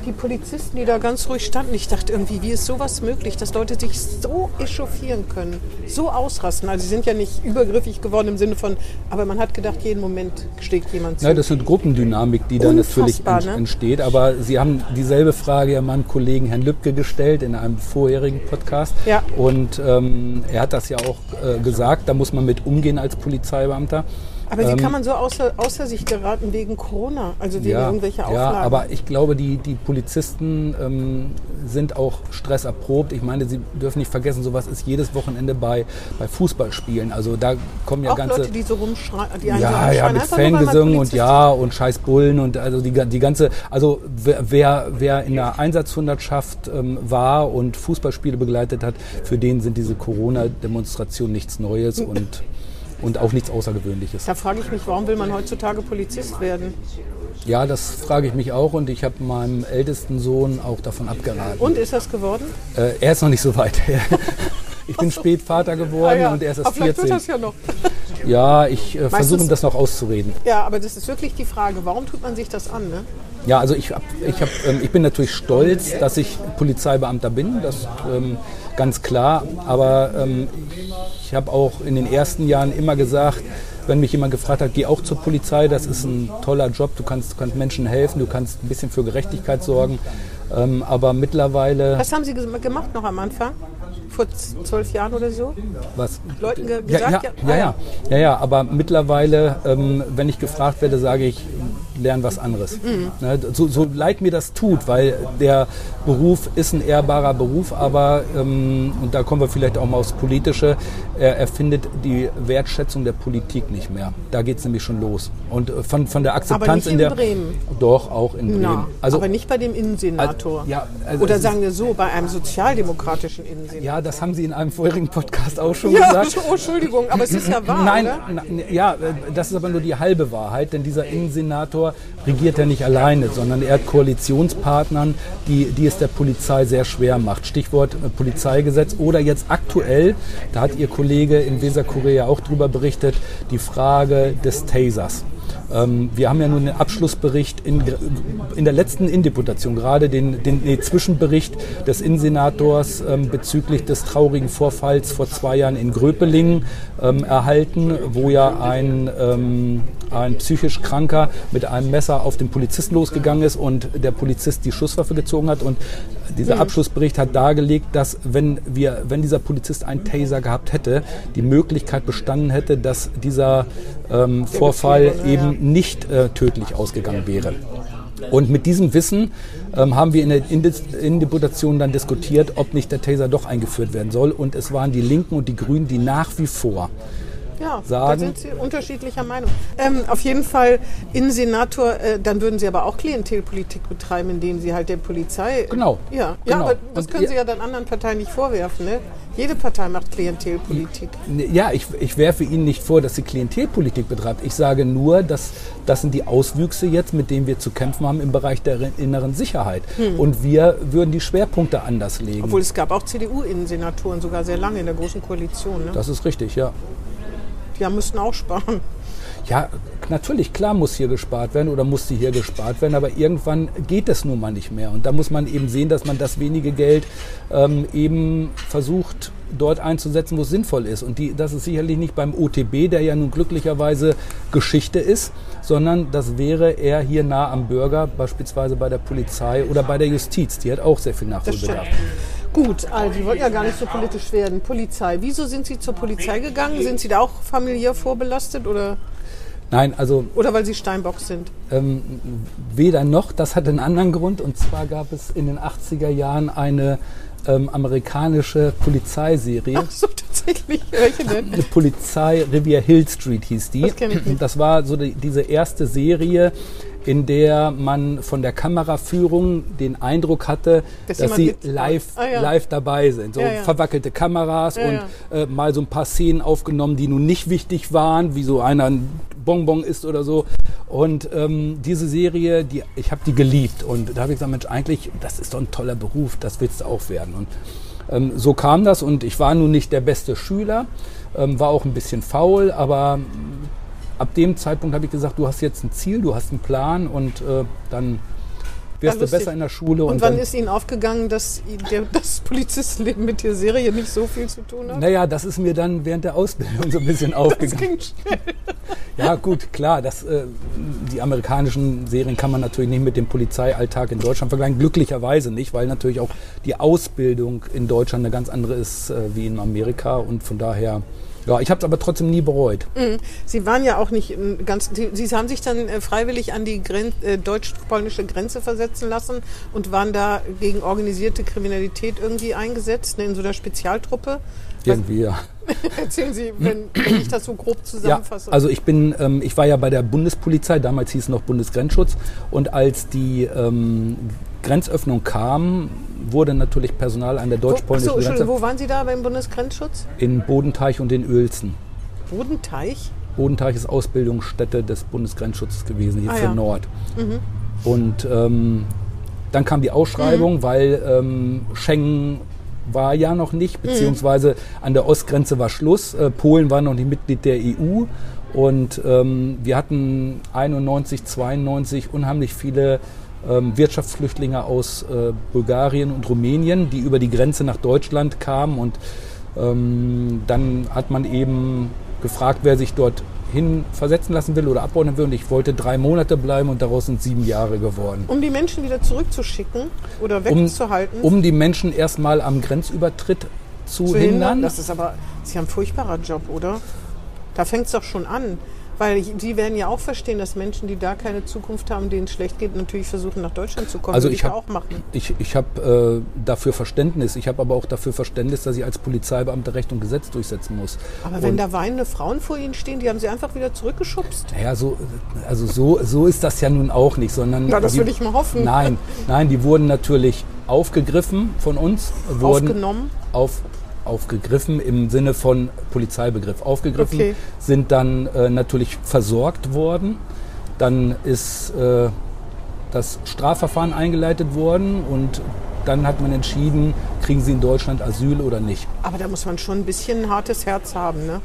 die Polizisten, die da ganz ruhig standen, ich dachte irgendwie, wie ist sowas möglich, dass Leute sich so echauffieren können, so ausrasten. Also sie sind ja nicht übergriffig geworden im Sinne von, aber man hat gedacht, jeden Moment schlägt jemand zu. Ja, das ist eine Gruppendynamik, die da natürlich ent ne? entsteht. Aber Sie haben dieselbe Frage ja meinem Kollegen Herrn Lübcke gestellt in einem vorherigen Podcast. Ja. Und ähm, er hat das ja auch äh, gesagt, da muss man mit umgehen als Polizeibeamter. Aber ähm, kann man so außer, außer sich geraten wegen Corona, also wegen Ja, irgendwelcher ja, Auflagen? aber ich glaube, die, die Polizisten ähm, sind auch stresserprobt. Ich meine, sie dürfen nicht vergessen, sowas ist jedes Wochenende bei, bei Fußballspielen. Also da kommen ja auch ganze... Leute, die so rumschreien, die einen so Ja, ja, rumschreien, mit Fangesungen und ja und scheiß Bullen und also die, die ganze, also wer, wer, wer in der Einsatzhundertschaft ähm, war und Fußballspiele begleitet hat, für den sind diese Corona-Demonstrationen nichts Neues und, <laughs> und auch nichts Außergewöhnliches. Da frage ich mich, warum will man heutzutage Polizist werden? Ja, das frage ich mich auch und ich habe meinem ältesten Sohn auch davon abgeraten. Und ist das geworden? Äh, er ist noch nicht so weit. <laughs> Ich bin spät Vater geworden Ah ja, und er ist aber erst wird 14. das ja noch. <laughs> Ja, ich äh, versuche ihm das noch auszureden. Ja, aber das ist wirklich die Frage, warum tut man sich das an? Ne? Ja, also ich, hab, ich, hab, ähm, ich bin natürlich stolz, dass ich Polizeibeamter bin, das ähm, ganz klar. Aber ähm, ich habe auch in den ersten Jahren immer gesagt, wenn mich jemand gefragt hat, geh auch zur Polizei, das ist ein toller Job, du kannst, du kannst Menschen helfen, du kannst ein bisschen für Gerechtigkeit sorgen. Ähm, aber mittlerweile, Was haben Sie gemacht noch am Anfang? Vor zwölf Jahren oder so? was? Leuten ge Ja, gesagt? ja, ja, ja, ja, ja, aber mittlerweile, ähm, wenn ich gefragt werde, sage ich, lern was anderes. Mhm. Ne, so, so leid mir das tut, weil der Beruf ist ein ehrbarer Beruf, aber, ähm, und da kommen wir vielleicht auch mal aufs Politische, er, er findet die Wertschätzung der Politik nicht mehr. Da geht es nämlich schon los. Und äh, von, von der Akzeptanz nicht in in der... Bremen. Doch, auch in Bremen. Na, also, aber nicht bei dem Innensenator. Also, ja, also Oder sagen wir so, bei einem sozialdemokratischen Innensenator. ja, das haben Sie in einem vorherigen Podcast auch schon Ja, gesagt. <laughs> oh, Entschuldigung, aber es ist ja wahr, Nein, na- ja, äh, das ist aber nur die halbe Wahrheit, denn dieser Innensenator regiert ja nicht alleine, sondern er hat Koalitionspartnern, die, die es der Polizei sehr schwer macht. Stichwort äh, Polizeigesetz oder jetzt aktuell, da hat Ihr Kollege in Weser-Korea auch drüber berichtet, die Frage des Tasers. Ähm, wir haben ja nun den Abschlussbericht in, in der letzten Indeputation, gerade den, den nee, Zwischenbericht des Innensenators ähm, bezüglich des traurigen Vorfalls vor zwei Jahren in Gröpelingen ähm, erhalten, wo ja ein, ähm, ein psychisch Kranker mit einem Messer auf den Polizisten losgegangen ist und der Polizist die Schusswaffe gezogen hat. Und dieser Abschlussbericht hat dargelegt, dass wenn, wir, wenn dieser Polizist einen Taser gehabt hätte, die Möglichkeit bestanden hätte, dass dieser ähm, Vorfall eben nicht äh, tödlich ausgegangen wäre. Und mit diesem Wissen ähm, haben wir in der Innendeputation dann diskutiert, ob nicht der Taser doch eingeführt werden soll. Und es waren die Linken und die Grünen, die nach wie vor Ja, sagen- da sind Sie unterschiedlicher Meinung. Ähm, auf jeden Fall Innensenator, äh, dann würden Sie aber auch Klientelpolitik betreiben, indem Sie halt der Polizei... Genau, Ja, ja genau. aber das Und können Sie ja dann anderen Parteien nicht vorwerfen. Ne? Jede Partei macht Klientelpolitik. Ja, ich, ich werfe Ihnen nicht vor, dass sie Klientelpolitik betreibt. Ich sage nur, dass das sind die Auswüchse jetzt, mit denen wir zu kämpfen haben im Bereich der inneren Sicherheit. Und wir würden die Schwerpunkte anders legen. Obwohl es gab auch CDU-Innensenatoren sogar sehr lange in der Großen Koalition. Ne? das ist richtig, ja. Haben- müssten auch sparen. Ja, natürlich, klar muss hier gespart werden oder musste hier gespart werden, aber irgendwann geht es nun mal nicht mehr. Und da muss man eben sehen, dass man das wenige Geld ähm, eben versucht, dort einzusetzen, wo es sinnvoll ist. Und die, das ist sicherlich nicht beim OTB, der ja nun glücklicherweise Geschichte ist, sondern das wäre eher hier nah am Bürger, beispielsweise bei der Polizei oder bei der Justiz. Die hat auch sehr viel. Nachholbedarf. Gut, also Sie wollten ja gar nicht so politisch werden. Polizei. Wieso sind Sie zur Polizei gegangen? Sind Sie da auch familiär vorbelastet oder? Nein, also Oder weil Sie Steinbock sind? ähm, weder noch, das hat einen anderen Grund. Und zwar gab es in den 80er Jahren eine ähm, amerikanische Polizeiserie. Ach so, tatsächlich. Welche denn? Eine Polizei, Rivier Hill Street hieß die. Das kenn ich nicht. Das war so die, diese erste Serie, in der man von der Kameraführung den Eindruck hatte, Dass dass, sie mit- live, Ah, ja. live dabei sind. So Ja, ja. verwackelte Kameras und Äh, mal so ein paar Szenen aufgenommen, die nun nicht wichtig waren, wie so einer ein Bonbon ist oder so. Und ähm, diese Serie, die, ich habe die geliebt. Und da habe ich gesagt, Mensch, eigentlich, das ist doch ein toller Beruf, das willst du auch werden. Und ähm, so kam das und ich war nun nicht der beste Schüler, ähm, war auch ein bisschen faul, aber ähm, ab dem Zeitpunkt habe ich gesagt, du hast jetzt ein Ziel, du hast einen Plan und äh, dann wärst du besser in der Schule. Und, Und, wann ist Ihnen aufgegangen, dass der, <laughs> das Polizistenleben mit der Serie nicht so viel zu tun hat? naja, das ist mir dann während der Ausbildung so ein bisschen <laughs> Das aufgegangen. ging schnell. Ja, gut, klar. Das, äh, die amerikanischen Serien kann man natürlich nicht mit dem Polizeialltag in Deutschland vergleichen. Glücklicherweise nicht, weil natürlich auch die Ausbildung in Deutschland eine ganz andere ist äh, wie in Amerika. Und von daher, ja, ich habe es aber trotzdem nie bereut. Mhm. Sie waren ja auch nicht im ganz. Sie, Sie haben sich dann äh, freiwillig an die Gren äh, deutsch-polnische Grenze versetzen lassen und waren da gegen organisierte Kriminalität irgendwie eingesetzt, ne, in so einer Spezialtruppe. Irgendwie, ja. <laughs> Erzählen Sie, wenn, wenn ich das so grob Ja, zusammenfasse. also ich bin, ähm, ich war ja bei der Bundespolizei, damals hieß es noch Bundesgrenzschutz. Und als die ähm, Grenzöffnung kam, wurde natürlich Personal an der deutsch-polnischen achso, Entschuldigung, Grenze wo waren Sie da beim Bundesgrenzschutz? in Bodenteich und in Uelzen. Bodenteich? Bodenteich ist Ausbildungsstätte des Bundesgrenzschutzes gewesen, hier Ah, für ja. Mhm. Nord. Und ähm, dann kam die Ausschreibung, weil ähm, Schengen war ja noch nicht, Mhm. beziehungsweise an der Ostgrenze war Schluss. Äh, Polen war noch nicht Mitglied der EU. Und ähm, wir hatten 91, 92 unheimlich viele Wirtschaftsflüchtlinge aus äh, Bulgarien und Rumänien, die über die Grenze nach Deutschland kamen. Und ähm, dann hat man eben gefragt, wer sich dort hin versetzen lassen will oder abordnen will. Und ich wollte drei Monate bleiben und daraus sind sieben Jahre geworden. Um die Menschen wieder zurückzuschicken oder wegzuhalten? Um die Menschen erstmal am Grenzübertritt zu, zu hindern. hindern? Das ist aber, das ist ja ein furchtbarer Job, oder? Da fängt es doch schon an. Weil ich- Sie werden ja auch verstehen, dass Menschen, die da keine Zukunft haben, denen es schlecht geht, natürlich versuchen, nach Deutschland zu kommen. Also Würde ich ja hab- auch machen. Ich, ich habe äh, dafür Verständnis. Ich habe aber auch dafür Verständnis, dass ich als Polizeibeamter Recht und Gesetz durchsetzen muss. Aber wenn und, da weinende Frauen vor Ihnen stehen, die haben Sie einfach wieder zurückgeschubst. Naja, so, also so, so ist das ja nun auch nicht, sondern. Na, das die, will ich mal hoffen. Nein, nein, die wurden natürlich aufgegriffen von uns. Wurden Aufgenommen. Auf, aufgegriffen im Sinne von Polizeibegriff. Aufgegriffen Okay. sind dann äh, natürlich versorgt worden. Dann ist äh, das Strafverfahren eingeleitet worden und dann hat man entschieden, kriegen sie in Deutschland Asyl oder nicht. Aber da muss man schon ein bisschen ein hartes Herz haben, ne?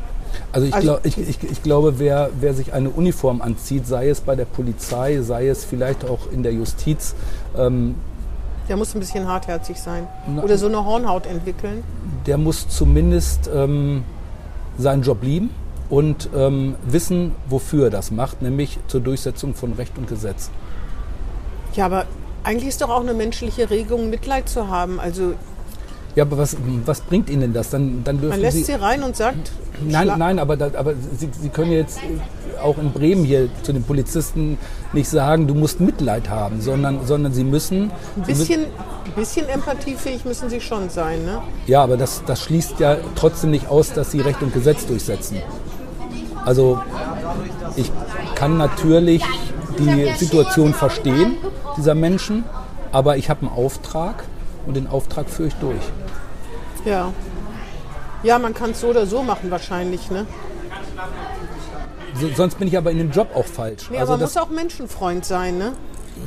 Also ich, Also- glaub, ich, ich, ich glaube, wer, wer sich eine Uniform anzieht, sei es bei der Polizei, sei es vielleicht auch in der Justiz, ähm, Der muss ein bisschen hartherzig sein. Na- Oder so eine Hornhaut entwickeln. der muss zumindest ähm, seinen Job lieben und ähm, wissen, wofür er das macht, nämlich zur Durchsetzung von Recht und Gesetz. Ja, aber eigentlich ist doch auch eine menschliche Regung, Mitleid zu haben. Also Ja, aber was, was bringt Ihnen das? Dann, dann dürfen man lässt Sie, sie rein und sagt, Nein, nein, aber, aber Sie, Sie können jetzt auch in Bremen hier zu den Polizisten nicht sagen, du musst Mitleid haben, sondern, sondern Sie müssen. ein bisschen, ein bisschen empathiefähig müssen sie schon sein, ne? Ja, aber das, das schließt ja trotzdem nicht aus, dass sie Recht und Gesetz durchsetzen. Also ich kann natürlich die Situation verstehen, dieser Menschen, aber ich habe einen Auftrag und den Auftrag führe ich durch. Ja. Ja, man kann es so oder so machen wahrscheinlich, ne? So, sonst bin ich aber in dem Job auch falsch. Nee, also aber muss auch Menschenfreund sein, ne?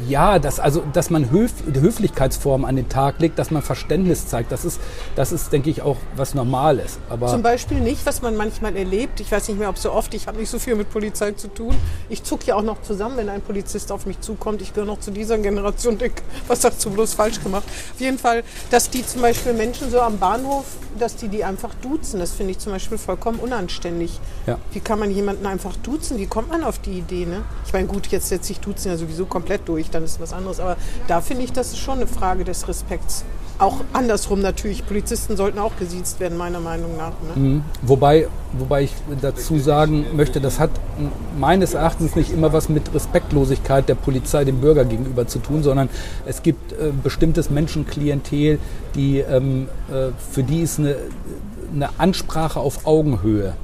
Ja, das, also, dass man Höf Höflichkeitsformen an den Tag legt, dass man Verständnis zeigt, das ist, das ist denke ich, auch was Normales. Aber Zum Beispiel nicht, was man manchmal erlebt. Ich weiß nicht mehr, ob so oft, ich habe nicht so viel mit Polizei zu tun. Ich zucke ja auch noch zusammen, wenn ein Polizist auf mich zukommt. Ich gehöre noch zu dieser Generation, denk, was hast du bloß falsch gemacht? Auf jeden Fall, dass die zum Beispiel Menschen so am Bahnhof, dass die die einfach duzen, das finde ich zum Beispiel vollkommen unanständig. Ja. Wie kann man jemanden einfach duzen? Wie kommt man auf die Idee? Ne? Ich meine, gut, jetzt setze ich duzen ja sowieso komplett durch, dann ist was anderes. Aber da finde ich, das ist schon eine Frage des Respekts. auch andersrum natürlich. Polizisten sollten auch gesiezt werden, meiner Meinung nach. Ne? Mhm. Wobei, wobei ich dazu sagen möchte, das hat meines Erachtens nicht immer was mit Respektlosigkeit der Polizei dem Bürger gegenüber zu tun, sondern es gibt äh, bestimmtes Menschenklientel, die, ähm, äh, für die ist eine, eine Ansprache auf Augenhöhe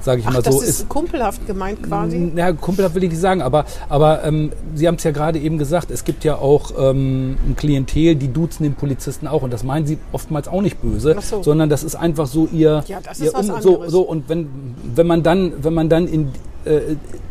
sage ich Ach, mal das so. ist, kumpelhaft gemeint quasi? Ja, kumpelhaft will ich nicht sagen, aber, aber ähm, Sie haben es ja gerade eben gesagt, es gibt ja auch ähm, ein Klientel, die duzen den Polizisten auch und das meinen Sie oftmals auch nicht böse, so. sondern das ist einfach so ihr, Ja, das ihr ist was so, anderes. so und wenn, wenn man dann, wenn man dann in äh,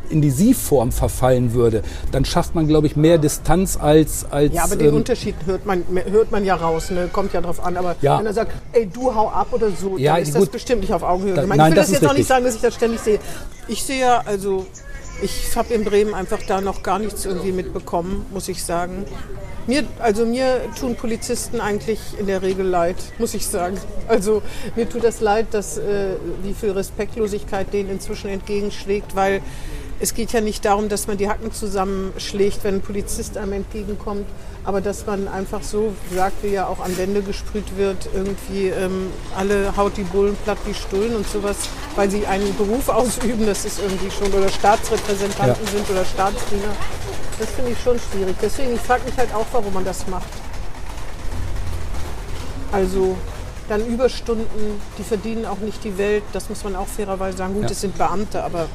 in die Sie-Form verfallen würde, dann schafft man, glaube ich, mehr Distanz als als Ja, aber den ähm, Unterschied hört man, hört man ja raus, ne? kommt ja drauf an. Aber Ja. wenn er sagt, ey, du hau ab oder so, Ja, dann ist das gut. bestimmt nicht auf Augenhöhe Da- gemeint. nein, ich will das das jetzt auch nicht sagen, dass ich das ständig sehe. Ich sehe ja, also ich habe in Bremen einfach da noch gar nichts irgendwie mitbekommen, muss ich sagen. Mir, also mir tun Polizisten eigentlich in der Regel leid, muss ich sagen. Also mir tut das leid, dass äh, wie viel Respektlosigkeit denen inzwischen entgegenschlägt, weil es geht ja nicht darum, dass man die Hacken zusammenschlägt, wenn ein Polizist einem entgegenkommt, aber dass man einfach so sagt, wie ja auch an Wände gesprüht wird, irgendwie ähm, alle haut die Bullen platt wie Stullen und sowas, weil sie einen Beruf <laughs> ausüben, das ist irgendwie schon, oder Staatsrepräsentanten Ja. sind oder Staatsdiener. Das finde ich schon schwierig. Deswegen, ich frage mich halt auch, warum man das macht. Also dann Überstunden, die verdienen auch nicht die Welt, das muss man auch fairerweise sagen. Gut, Ja. es sind Beamte, aber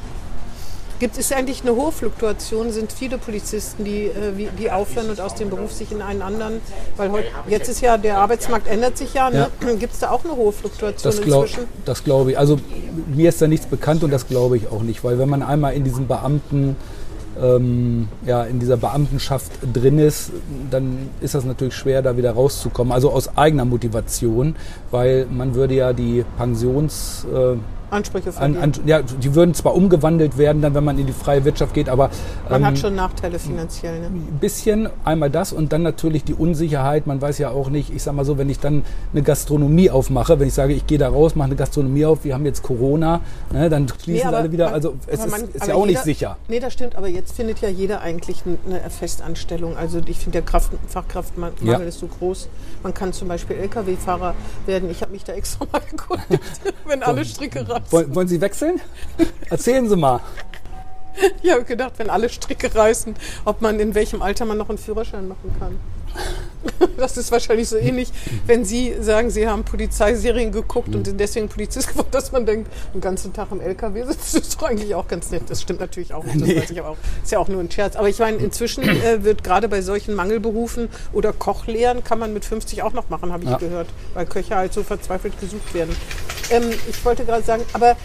gibt es eigentlich eine hohe Fluktuation? Sind viele Polizisten, die, äh, die aufhören und aus dem Beruf sich in einen anderen, weil heute, jetzt ist ja, der Arbeitsmarkt ändert sich ja, ne? <clears throat> gibt es da auch eine hohe Fluktuation Das glaube inzwischen? das glaube ich. Also mir ist da nichts bekannt und das glaube ich auch nicht, weil wenn man einmal in diesem Beamten, ähm, ja, in dieser Beamtenschaft drin ist, dann ist das natürlich schwer, da wieder rauszukommen. Also aus eigener Motivation, weil man würde ja die Pensions, äh, Ansprüche an, an, ja, die würden zwar umgewandelt werden, dann wenn man in die freie Wirtschaft geht, aber man ähm, hat schon Nachteile finanziell. Ne? ein bisschen einmal das und dann natürlich die Unsicherheit. Man weiß ja auch nicht, ich sag mal so, wenn ich dann eine Gastronomie aufmache, wenn ich sage, ich gehe da raus, mache eine Gastronomie auf, wir haben jetzt Corona, ne, dann schließen aber alle wieder. man- also es ist, man- ist ja auch nicht jeder- sicher. Nee, das stimmt, aber jetzt findet ja jeder eigentlich eine Festanstellung. Also ich finde, der Kraft, Fachkraftmangel Ja. ist so groß. Man kann zum Beispiel Lkw-Fahrer werden. Ich habe mich da extra mal <laughs> gekundigt, wenn alle Stricke reißen. Wollen, wollen Sie wechseln? Erzählen Sie mal. Ich habe gedacht, wenn alle Stricke reißen, ob man in welchem Alter man noch einen Führerschein machen kann. Das ist wahrscheinlich so ähnlich, wenn Sie sagen, Sie haben Polizeiserien geguckt und sind deswegen Polizist geworden, dass man denkt, den ganzen Tag im LKW sitzt, das ist doch eigentlich auch ganz nett. Das stimmt natürlich auch nicht, das Nee. weiß ich aber auch. Ist ja auch nur ein Scherz. Aber ich meine, inzwischen äh, wird gerade bei solchen Mangelberufen oder Kochlehren kann man mit 50 auch noch machen, habe ich Ja. gehört, weil Köche halt so verzweifelt gesucht werden. Ähm, ich wollte gerade sagen, aber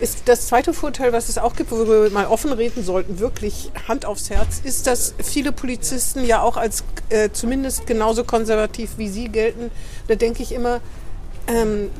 ist das zweite Vorteil, was es auch gibt, wo wir mal offen reden sollten, wirklich Hand aufs Herz, ist, dass viele Polizisten ja auch als äh, zumindest genauso konservativ wie Sie gelten. Da denke ich immer, ähm,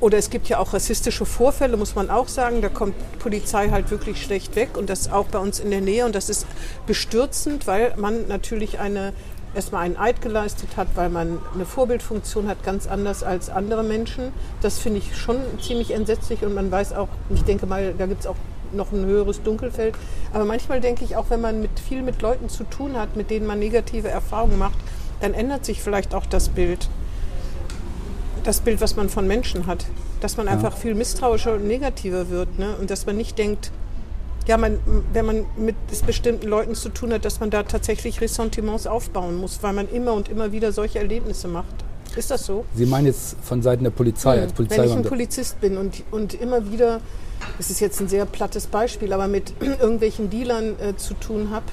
oder es gibt ja auch rassistische Vorfälle, muss man auch sagen. Da kommt Polizei halt wirklich schlecht weg und das auch bei uns in der Nähe. Und das ist bestürzend, weil man natürlich eine, erstmal einen Eid geleistet hat, weil man eine Vorbildfunktion hat, ganz anders als andere Menschen. Das finde ich schon ziemlich entsetzlich und man weiß auch, ich denke mal, da gibt es auch noch ein höheres Dunkelfeld. Aber manchmal denke ich auch, wenn man mit viel mit Leuten zu tun hat, mit denen man negative Erfahrungen macht, dann ändert sich vielleicht auch das Bild das Bild, was man von Menschen hat. Dass man einfach viel misstrauischer und negativer wird. Ne? Und dass man nicht denkt, ja, man, wenn man mit bestimmten Leuten zu tun hat, dass man da tatsächlich Ressentiments aufbauen muss, weil man immer und immer wieder solche Erlebnisse macht. Ist das so? Sie meinen jetzt von Seiten der Polizei, als Wenn ich ein. Polizist bin und, und immer wieder, das ist jetzt ein sehr plattes Beispiel, aber mit <clears throat> irgendwelchen Dealern äh, zu tun habe,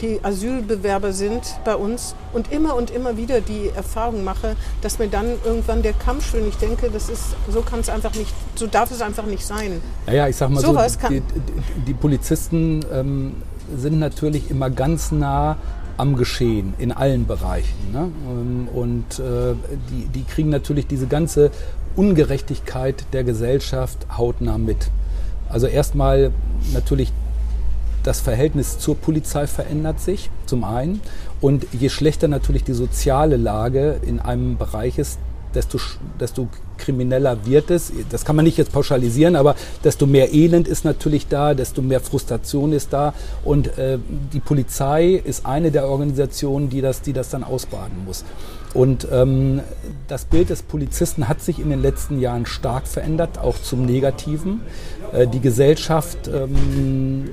die Asylbewerber sind bei uns und immer und immer wieder die Erfahrung mache, dass mir dann irgendwann der Kamm schwillt. Ich denke, das ist, so kann es einfach nicht, so darf es einfach nicht sein. Ja, ja, ich sag mal so, kann- die, die, die Polizisten ähm, sind natürlich immer ganz nah am Geschehen in allen Bereichen. Ne? Ähm, Und äh, die, die kriegen natürlich diese ganze Ungerechtigkeit der Gesellschaft hautnah mit. Also erstmal natürlich das Verhältnis zur Polizei verändert sich, zum einen. Und je schlechter natürlich die soziale Lage in einem Bereich ist, desto, desto krimineller wird es. Das kann man nicht jetzt pauschalisieren, aber desto mehr Elend ist natürlich da, desto mehr Frustration ist da. Und äh, die Polizei ist eine der Organisationen, die das, die das dann ausbaden muss. Und ähm, das Bild des Polizisten hat sich in den letzten Jahren stark verändert, auch zum Negativen. Äh, die Gesellschaft ähm,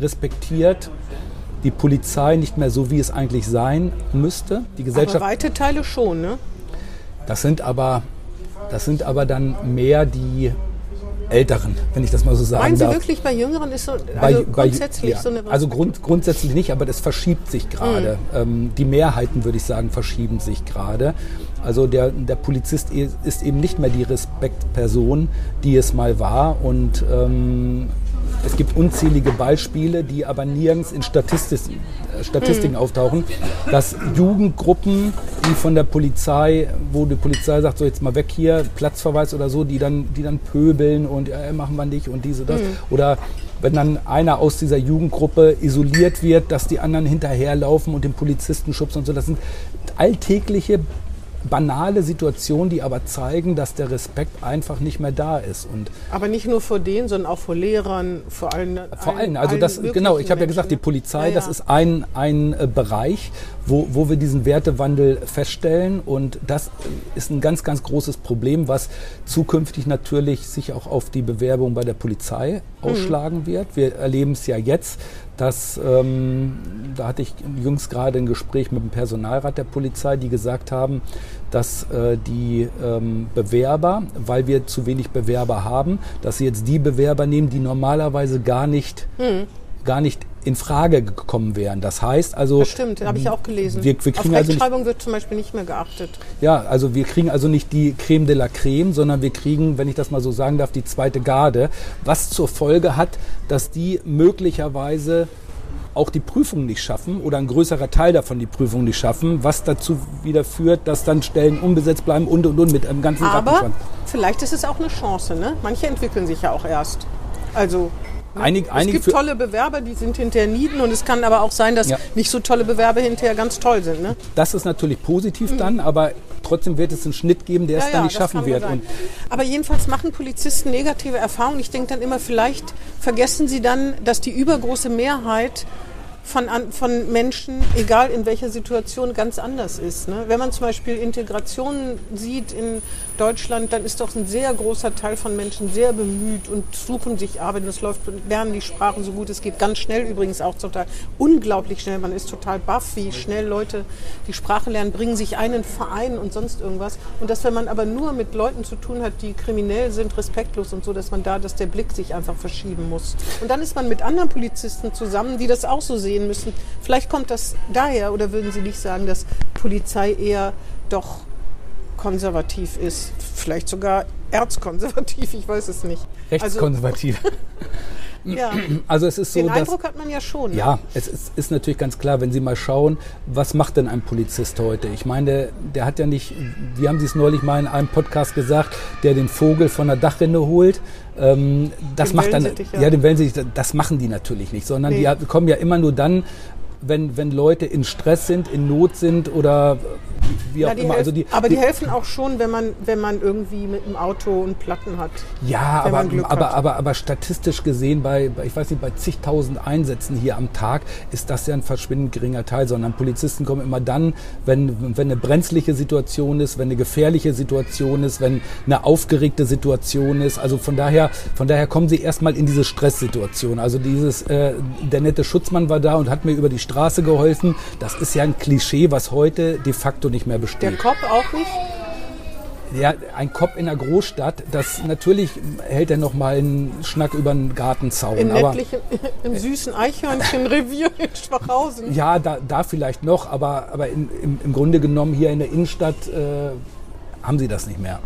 respektiert die Polizei nicht mehr so, wie es eigentlich sein müsste. Die Gesellschaft. Aber weite Teile schon, ne? Das sind aber, das sind aber dann mehr die Älteren, wenn ich das mal so sagen Meinen Sie darf. wirklich bei Jüngeren ist so, also Bei- bei- grundsätzlich ja. so eine Also grund, grundsätzlich nicht, aber das verschiebt sich gerade. Mhm. Ähm, die Mehrheiten, würde ich sagen, verschieben sich gerade. Also der, der Polizist ist eben nicht mehr die Respektperson, die es mal war. Und ähm, es gibt unzählige Beispiele, die aber nirgends in Statistis, äh, Statistiken Mhm. auftauchen, dass Jugendgruppen, die von der Polizei, wo die Polizei sagt, so jetzt mal weg hier, Platzverweis oder so, die dann, die dann pöbeln und äh, machen wir nicht und diese, das. Oder wenn dann einer aus dieser Jugendgruppe isoliert wird, dass die anderen hinterherlaufen und den Polizisten schubsen und so. Das sind alltägliche, banale Situationen, die aber zeigen, dass der Respekt einfach nicht mehr da ist. Und Aber nicht nur vor denen, sondern auch vor Lehrern, vor allen. vor allem, also das, genau, ich habe ja gesagt, die Polizei, das ist ein, ein äh, Bereich, wo, wo wir diesen Wertewandel feststellen und das ist ein ganz, ganz großes Problem, was zukünftig natürlich sich auch auf die Bewerbung bei der Polizei ausschlagen wird. Wir erleben es ja jetzt, dass, ähm, da hatte ich jüngst gerade ein Gespräch mit dem Personalrat der Polizei, die gesagt haben, dass äh, die ähm, Bewerber, weil wir zu wenig Bewerber haben, dass sie jetzt die Bewerber nehmen, die normalerweise gar nicht, gar nicht in Frage gekommen wären. Das heißt also, Das stimmt, habe ich auch gelesen. Wir, wir Auf kriegen also nicht, Rechtschreibung wird zum Beispiel nicht mehr geachtet. ja, also wir kriegen also nicht die Creme de la Creme, sondern wir kriegen, wenn ich das mal so sagen darf, die zweite Garde, was zur Folge hat, dass die möglicherweise auch die Prüfung nicht schaffen oder ein größerer Teil davon die Prüfung nicht schaffen, was dazu wieder führt, dass dann Stellen unbesetzt bleiben und und und mit einem ganzen Aber Rattenschwanz. vielleicht ist es auch eine Chance, ne? Manche entwickeln sich ja auch erst. Also Einig, es gibt tolle Bewerber, die sind hinterher nieden und es kann aber auch sein, dass Ja. nicht so tolle Bewerber hinterher ganz toll sind. Ne? das ist natürlich positiv dann, aber trotzdem wird es einen Schnitt geben, der es dann nicht Mhm. das schaffen wird. Aber jedenfalls machen Polizisten negative Erfahrungen. Ich denke dann immer, vielleicht vergessen sie dann, dass die übergroße Mehrheit von, von Menschen, egal in welcher Situation, ganz anders ist. Ne? Wenn man zum Beispiel Integration sieht in Deutschland, dann ist doch ein sehr großer Teil von Menschen sehr bemüht und suchen sich Arbeit. Und es läuft, lernen die Sprachen so gut es geht. Ganz schnell übrigens auch total, unglaublich schnell. Man ist total baff, wie schnell Leute die Sprache lernen, bringen sich einen Verein und sonst irgendwas. Und dass, wenn man aber nur mit Leuten zu tun hat, die kriminell sind, respektlos und so, dass man da, dass der Blick sich einfach verschieben muss. Und dann ist man mit anderen Polizisten zusammen, die das auch so sehen müssen. Vielleicht kommt das daher, oder würden Sie nicht sagen, dass Polizei eher doch konservativ ist? Vielleicht sogar erzkonservativ, ich weiß es nicht. rechtskonservativ. Also, <laughs> ja, Also es ist so, den dass Eindruck hat man ja schon. Ne? Ja, es ist, ist natürlich ganz klar, wenn Sie mal schauen, was macht denn ein Polizist heute? Ich meine, der, der hat ja nicht, wie haben Sie es neulich mal in einem Podcast gesagt, der den Vogel von der Dachrinne holt. Ähm, das Den macht dann, ja. ja, den Wellensittich, das machen die natürlich nicht, sondern Nee. die kommen ja immer nur dann, wenn, wenn Leute in Stress sind, in Not sind oder wie auch die immer. Also die, aber die, die, helfen auch schon, wenn man, wenn man irgendwie mit dem Auto einen Platten hat. Ja, aber, aber, hat. aber, aber statistisch gesehen, bei, bei, ich weiß nicht, bei zigtausend Einsätzen hier am Tag ist das ja ein verschwindend geringer Teil, sondern Polizisten kommen immer dann, wenn, wenn eine brenzliche Situation ist, wenn eine gefährliche Situation ist, wenn eine aufgeregte Situation ist. Also von daher, von daher kommen sie erstmal in diese Stresssituation. Also dieses, äh, der nette Schutzmann war da und hat mir über die Straße geholfen. Das ist ja ein Klischee, was heute de facto nicht mehr Der besteht. Cop auch nicht? Ja, ein Cop in einer Großstadt, das natürlich hält er noch mal einen Schnack über den Gartenzaun. Im aber im süßen Eichhörnchenrevier <laughs> in Schwachhausen. ja, da, da vielleicht noch, aber, aber in, im, im Grunde genommen hier in der Innenstadt äh, haben sie das nicht mehr.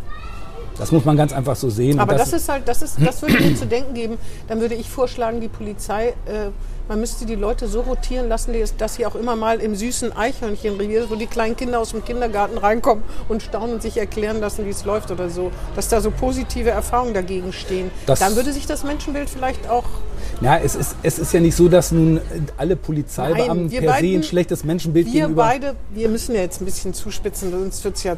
Das muss man ganz einfach so sehen. Aber das, ist halt, das, ist, das würde mir zu denken geben. Dann würde ich vorschlagen, die Polizei, äh, man müsste die Leute so rotieren lassen, dass sie auch immer mal im süßen Eichhörnchenrevier, wo die kleinen Kinder aus dem Kindergarten reinkommen und staunen und sich erklären lassen, wie es läuft oder so, dass da so positive Erfahrungen dagegen stehen. Das- Dann würde sich das Menschenbild vielleicht auch Ja, es ist, es ist ja nicht so, dass nun alle Polizeibeamten Nein, wir per se beiden- ein schlechtes Menschenbild Wir gegenüber beide, wir müssen ja jetzt ein bisschen zuspitzen, sonst wird es ja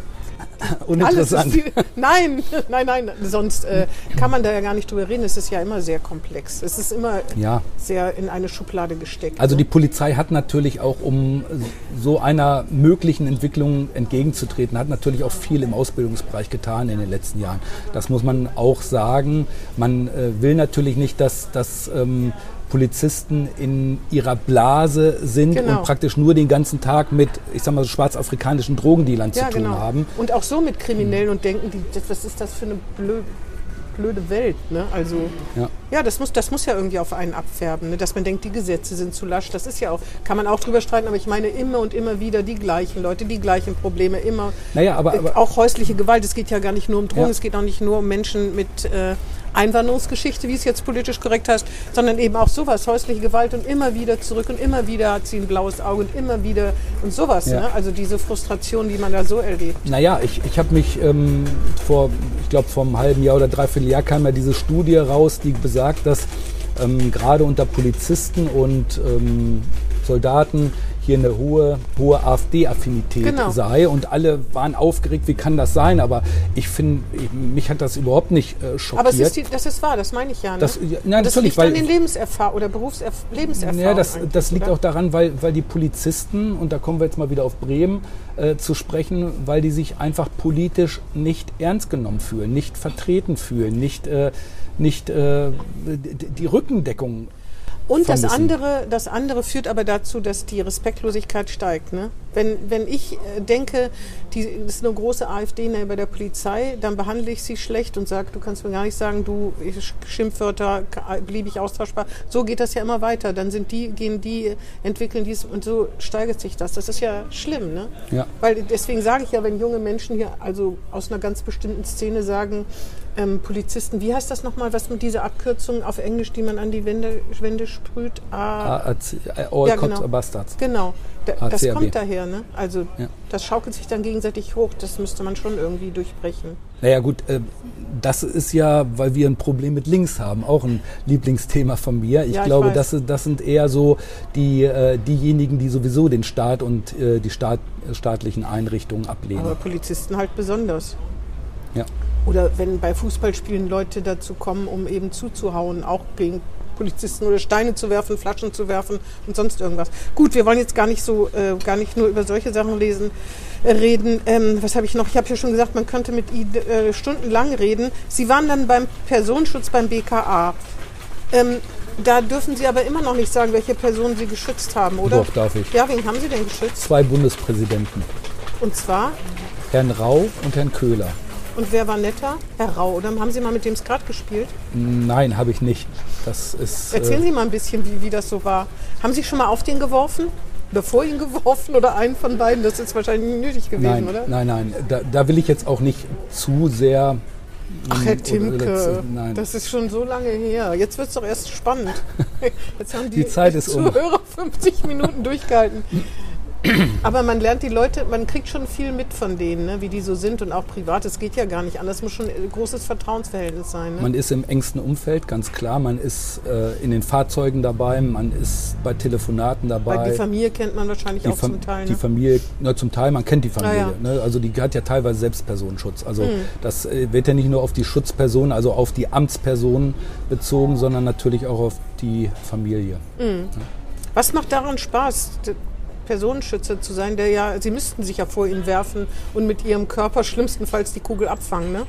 <laughs> uninteressant. viel, Nein, <laughs> nein, nein, sonst äh, kann man da ja gar nicht drüber reden. Es ist ja immer sehr komplex. Es ist immer Ja. sehr in eine Schublade gesteckt. Also ne? die Polizei hat natürlich auch, um so einer möglichen Entwicklung entgegenzutreten, hat natürlich auch viel im Ausbildungsbereich getan in den letzten Jahren. Das muss man auch sagen. Man äh, will natürlich nicht, dass, dass ähm, Polizisten in ihrer Blase sind Genau. und praktisch nur den ganzen Tag mit, ich sag mal, so schwarzafrikanischen Drogendealern ja, zu tun genau. haben. Und auch so mit Kriminellen und denken, die, das, was ist das für eine blöde, blöde Welt? Ne? Also Ja. ja, das muss, das muss ja irgendwie auf einen abfärben, ne? dass man denkt, die Gesetze sind zu lasch. Das ist ja auch, kann man auch drüber streiten, aber ich meine immer und immer wieder die gleichen Leute, die gleichen Probleme, immer. Naja, aber, aber auch häusliche Gewalt. Es geht ja gar nicht nur um Drogen, Ja. es geht auch nicht nur um Menschen mit äh, Einwanderungsgeschichte, wie es jetzt politisch korrekt heißt, sondern eben auch sowas, häusliche Gewalt und immer wieder zurück und immer wieder hat sie ein blaues Auge und immer wieder und sowas. Ja. Ne? Also diese Frustration, die man da so erlebt. Naja, ich, ich habe mich ähm, vor, ich glaube, vor einem halben Jahr oder dreiviertel Jahr kam ja diese Studie raus, die besagt, dass ähm, gerade unter Polizisten und ähm, Soldaten hier eine hohe, hohe AfD-Affinität Genau. sei und alle waren aufgeregt, wie kann das sein? Aber ich finde, mich hat das überhaupt nicht äh, schockiert. Aber ist die, das ist wahr, das meine ich ja. Ne? Das- ja, Und das natürlich, liegt an weil- den Lebenserfahrung oder Berufserf Lebenserfahrung. Ja, das, das liegt oder? auch daran, weil, weil die Polizisten, und da kommen wir jetzt mal wieder auf Bremen äh, zu sprechen, weil die sich einfach politisch nicht ernst genommen fühlen, nicht vertreten fühlen, nicht, äh, nicht äh, die Rückendeckung. Und das andere, das andere führt aber dazu, dass die Respektlosigkeit steigt. Ne? Wenn, wenn ich äh, denke, die das ist eine große AfD -Nähe bei der Polizei, dann behandle ich sie schlecht und sage, du kannst mir gar nicht sagen, du Schimpfwörter beliebig austauschbar. So geht das ja immer weiter. Dann sind die, gehen die, entwickeln dies und so steigert sich das. Das ist ja schlimm, ne? Ja. Weil deswegen sage ich ja, wenn junge Menschen hier also aus einer ganz bestimmten Szene sagen, ähm, Polizisten, wie heißt das nochmal, was mit dieser Abkürzung auf Englisch, die man an die Wände, Wände sprüht? Ah, AAC, All Ja, Cops genau. Bastards. genau. Da, das kommt daher, ne? Also Ja. das schaukelt sich dann gegenseitig hoch. Das müsste man schon irgendwie durchbrechen. Naja gut, äh, das ist ja, weil wir ein Problem mit links haben, auch ein Lieblingsthema von mir. Ich Ja, ich glaube, weiß. das, das sind eher so die, äh, diejenigen, die sowieso den Staat und äh, die Staat, staatlichen Einrichtungen ablehnen. Aber Polizisten halt besonders. Ja. Oder wenn bei Fußballspielen Leute dazu kommen, um eben zuzuhauen, auch gegen Polizisten oder Steine zu werfen, Flaschen zu werfen und sonst irgendwas. Gut, wir wollen jetzt gar nicht so, äh, gar nicht nur über solche Sachen lesen, äh, reden. Ähm, was habe ich noch? Ich habe ja schon gesagt, man könnte mit Ihnen äh, stundenlang reden. Sie waren dann beim Personenschutz beim BKA. Ähm, da dürfen Sie aber immer noch nicht sagen, welche Personen Sie geschützt haben, oder? Doch, darf ich. Ja, wen haben Sie denn geschützt? Zwei Bundespräsidenten, Und zwar? Herrn Rau und Herrn Köhler. Und wer war netter? Herr Rau. Oder haben Sie mal mit dem Skat gespielt? Nein, habe ich nicht. Das ist. Erzählen äh, Sie mal ein bisschen, wie, wie das so war. Haben Sie schon mal auf den geworfen? Oder vor ihn geworfen? Oder einen von beiden? Das ist wahrscheinlich nicht nötig gewesen, nein, oder? nein, nein. Da, da will ich jetzt auch nicht zu sehr. Ach, Herr oder- Timke, nein. das ist schon so lange her. Jetzt wird es doch erst spannend. <laughs> Jetzt haben die, Die Zeit ist um. Zuhörer 50 Minuten durchgehalten. <clears throat> Aber man lernt die Leute, man kriegt schon viel mit von denen, ne, wie die so sind und auch privat. Es geht ja gar nicht anders. Es muss schon ein großes Vertrauensverhältnis sein. Ne? Man ist im engsten Umfeld, ganz klar. Man ist äh, in den Fahrzeugen dabei, man ist bei Telefonaten dabei. Weil die Familie kennt man wahrscheinlich die, auch Fam zum Teil. die Ne? Familie, na, zum Teil, man kennt die Familie. Ja, Hm. ja. Ne? Also die hat ja teilweise selbst Personenschutz. Also das äh, wird ja nicht nur auf die Schutzperson, also auf die Amtsperson bezogen, sondern natürlich auch auf die Familie. Was macht daran Spaß, Personenschützer zu sein, der ja, sie müssten sich ja vor ihn werfen und mit ihrem Körper schlimmstenfalls die Kugel abfangen, ne?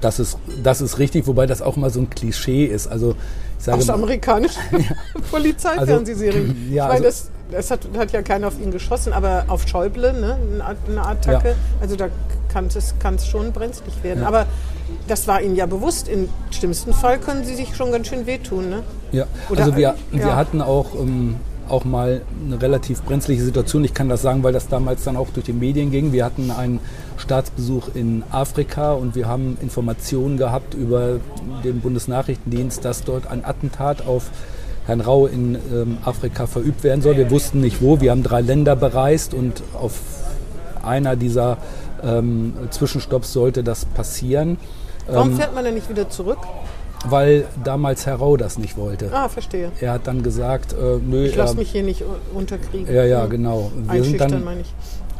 Das ist, das ist richtig, wobei das auch mal so ein Klischee ist. Also ich sage Aus mal, amerikanischen <laughs> Polizeifernsehserien. ja, ich meine, also- das, das hat, hat ja keiner auf ihn geschossen, aber auf Schäuble, ne, eine, eine Attacke, Ja. also da kann es, kann es schon brenzlig werden. Ja. Aber das war ihnen ja bewusst. Im schlimmsten Fall können sie sich schon ganz schön wehtun, ne? Ja, Oder- also wir, ja. wir hatten auch, ähm, auch mal eine relativ brenzliche Situation. Ich kann das sagen, weil das damals dann auch durch die Medien ging. Wir hatten einen Staatsbesuch in Afrika und wir haben Informationen gehabt über den Bundesnachrichtendienst, dass dort ein Attentat auf Herrn Rau in ähm, Afrika verübt werden soll. Wir wussten nicht wo. Wir haben drei Länder bereist und auf einer dieser ähm, Zwischenstopps sollte das passieren. Warum Ähm, fährt man denn nicht wieder zurück? Weil damals Herr Rau das nicht wollte. Ah, verstehe. Er hat dann gesagt, äh, nö, Ich lasse er- mich hier nicht unterkriegen. ja, ja, genau. Wir sind dann meine ich.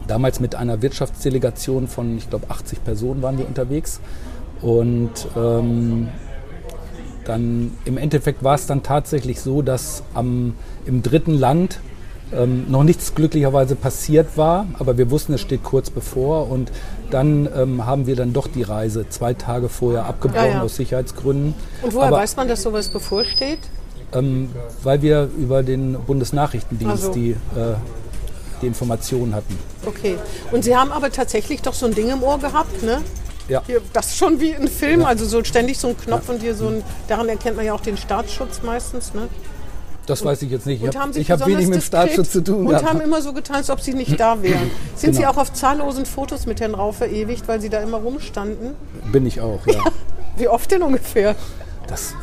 damals mit einer Wirtschaftsdelegation von, ich glaube, 80 Personen waren wir unterwegs. Und ähm, dann im Endeffekt war es dann tatsächlich so, dass am, im dritten Land ähm, noch nichts glücklicherweise passiert war, aber wir wussten, es steht kurz bevor. Und dann ähm, haben wir dann doch die Reise zwei Tage vorher abgebrochen Ja, ja. aus Sicherheitsgründen. Und woher aber, weiß man, dass sowas bevorsteht? Ähm, weil wir über den Bundesnachrichtendienst Ach so. die, äh, die Informationen hatten. Okay. Und Sie haben aber tatsächlich doch so ein Ding im Ohr gehabt, ne? Ja. Hier, das ist schon wie ein Film, also so ständig so ein Knopf und hier so ein, daran erkennt man ja auch den Staatsschutz meistens, ne? Das weiß ich jetzt nicht. Ich Und habe hab wenig mit Staatsschutz zu tun Und gehabt. haben immer so getan, als ob sie nicht da wären. <clears throat> Sind Sie Genau. auch auf zahllosen Fotos mit Herrn Rau verewigt, weil Sie da immer rumstanden? Bin ich auch, ja. <laughs> Wie oft denn ungefähr? Das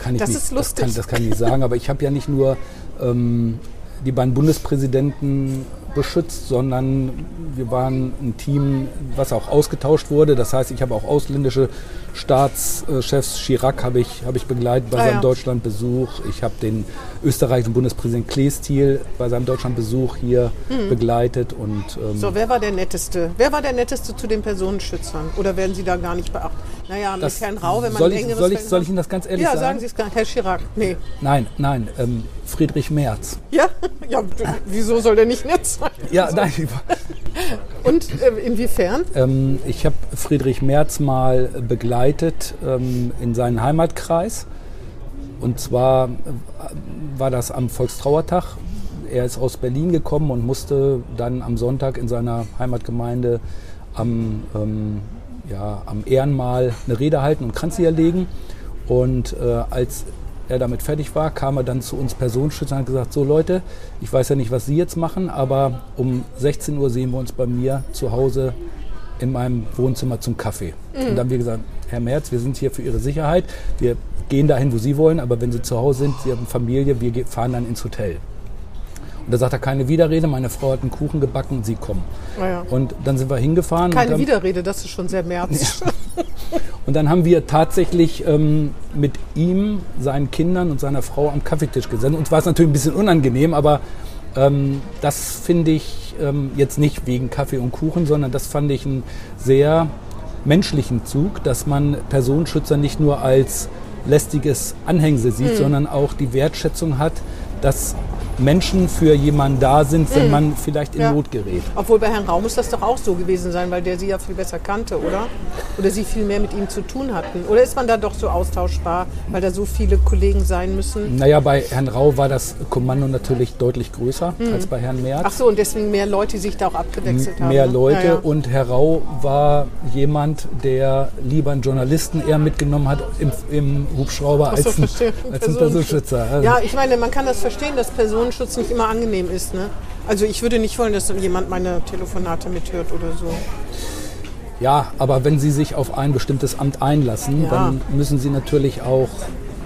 kann ich Das nicht, ist lustig. Das kann, das kann ich nicht sagen, aber ich habe ja nicht nur ähm, die beiden Bundespräsidenten beschützt, sondern wir waren ein Team, was auch ausgetauscht wurde. Das heißt, ich habe auch ausländische Staatschefs, Chirac habe ich, habe ich begleitet bei Ah, seinem ja. Deutschlandbesuch. Ich habe den österreichischen Bundespräsidenten Kleestil bei seinem Deutschlandbesuch hier begleitet. Und, ähm, Hm. So, wer war der Netteste? Wer war der Netteste zu den Personenschützern? Oder werden Sie da gar nicht beachtet? Naja, das- mit Herrn Rau, wenn man soll, ich, soll, ich, soll ich Ihnen das ganz ehrlich Ja, sagen? sagen Sie es gar nicht. Herr Chirac. Nee. Nein, nein, ähm, Friedrich Merz. Ja? <laughs> Ja, wieso soll der nicht nett sein? Ja, nein, Und äh, inwiefern? Ähm, ich habe Friedrich Merz mal begleitet ähm, in seinen Heimatkreis. Und zwar äh, war das am Volkstrauertag. Er ist aus Berlin gekommen und musste dann am Sonntag in seiner Heimatgemeinde am, ähm, ja, am Ehrenmal eine Rede halten und Kranz legen. Und äh, als er damit fertig war, kam er dann zu uns Personenschützern und hat gesagt, so Leute, ich weiß ja nicht, was Sie jetzt machen, aber um 16 Uhr sehen wir uns bei mir zu Hause in meinem Wohnzimmer zum Kaffee. Und dann haben wir gesagt, Herr Merz, wir sind hier für Ihre Sicherheit. Wir gehen dahin, wo Sie wollen, aber wenn Sie zu Hause sind, Sie haben Familie, wir fahren dann ins Hotel. Und da sagt er keine Widerrede, meine Frau hat einen Kuchen gebacken, Sie kommen. Naja. Und dann sind wir hingefahren. Keine haben, Widerrede, das ist schon sehr März. <laughs> und dann haben wir tatsächlich ähm, mit ihm, seinen Kindern und seiner Frau am Kaffeetisch gesessen. Uns war es natürlich ein bisschen unangenehm, aber ähm, das finde ich ähm, jetzt nicht wegen Kaffee und Kuchen, sondern das fand ich einen sehr menschlichen Zug, dass man Personenschützer nicht nur als lästiges Anhängsel sieht, sondern auch die Wertschätzung hat, dass Menschen für jemanden da sind, wenn man vielleicht in Ja. Not gerät. Obwohl bei Herrn Rau muss das doch auch so gewesen sein, weil der Sie ja viel besser kannte, oder? Oder Sie viel mehr mit ihm zu tun hatten. Oder ist man da doch so austauschbar, weil da so viele Kollegen sein müssen? Naja, bei Herrn Rau war das Kommando natürlich deutlich größer als bei Herrn Merz. Ach so, und deswegen mehr Leute, die sich da auch abgewechselt haben. mehr ne? Leute Ja, ja. und Herr Rau war jemand, der lieber einen Journalisten eher mitgenommen hat im, im Hubschrauber so, als, ein, als ein Personenschützer. Also, Ja, ich meine, man kann das verstehen, dass Personenschutz nicht immer angenehm ist. Ne? Also ich würde nicht wollen, dass jemand meine Telefonate mithört oder so. ja, aber wenn Sie sich auf ein bestimmtes Amt einlassen, Ja. dann müssen Sie natürlich auch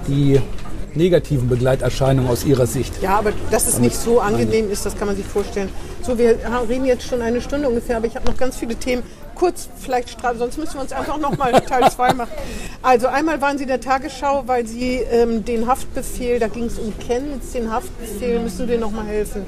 die negativen Begleiterscheinungen aus Ihrer Sicht. Ja, aber dass es nicht so angenehm ist, das kann man sich vorstellen. So, wir reden jetzt schon eine Stunde ungefähr, aber ich habe noch ganz viele Themen. Kurz, vielleicht, sonst müssen wir uns einfach nochmal Teil 2 machen. Also einmal waren Sie in der Tagesschau, weil Sie ähm, den Haftbefehl, da ging es um Chemnitz, den Haftbefehl, müssen wir nochmal helfen.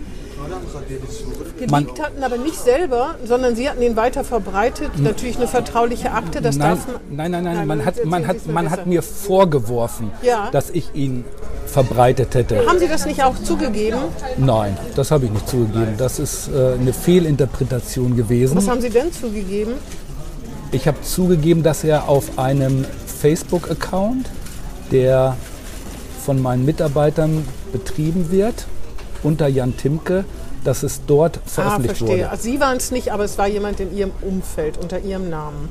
Geleakt hatten, aber nicht selber, sondern Sie hatten ihn weiter verbreitet. Natürlich eine vertrauliche Akte, das Nein, darf man... nein, nein, nein, Nein, man, hat, man, hat, man hat mir vorgeworfen, Ja. dass ich ihn verbreitet hätte. Haben Sie das nicht auch zugegeben? Nein, das habe ich nicht zugegeben. Das ist äh, eine Fehlinterpretation gewesen. Was haben Sie denn zugegeben? Ich habe zugegeben, dass er auf einem Facebook-Account, der von meinen Mitarbeitern betrieben wird, unter Jan Timke, dass es dort Ah, veröffentlicht verstehe. wurde. Also Sie waren es nicht, aber es war jemand in Ihrem Umfeld, unter Ihrem Namen.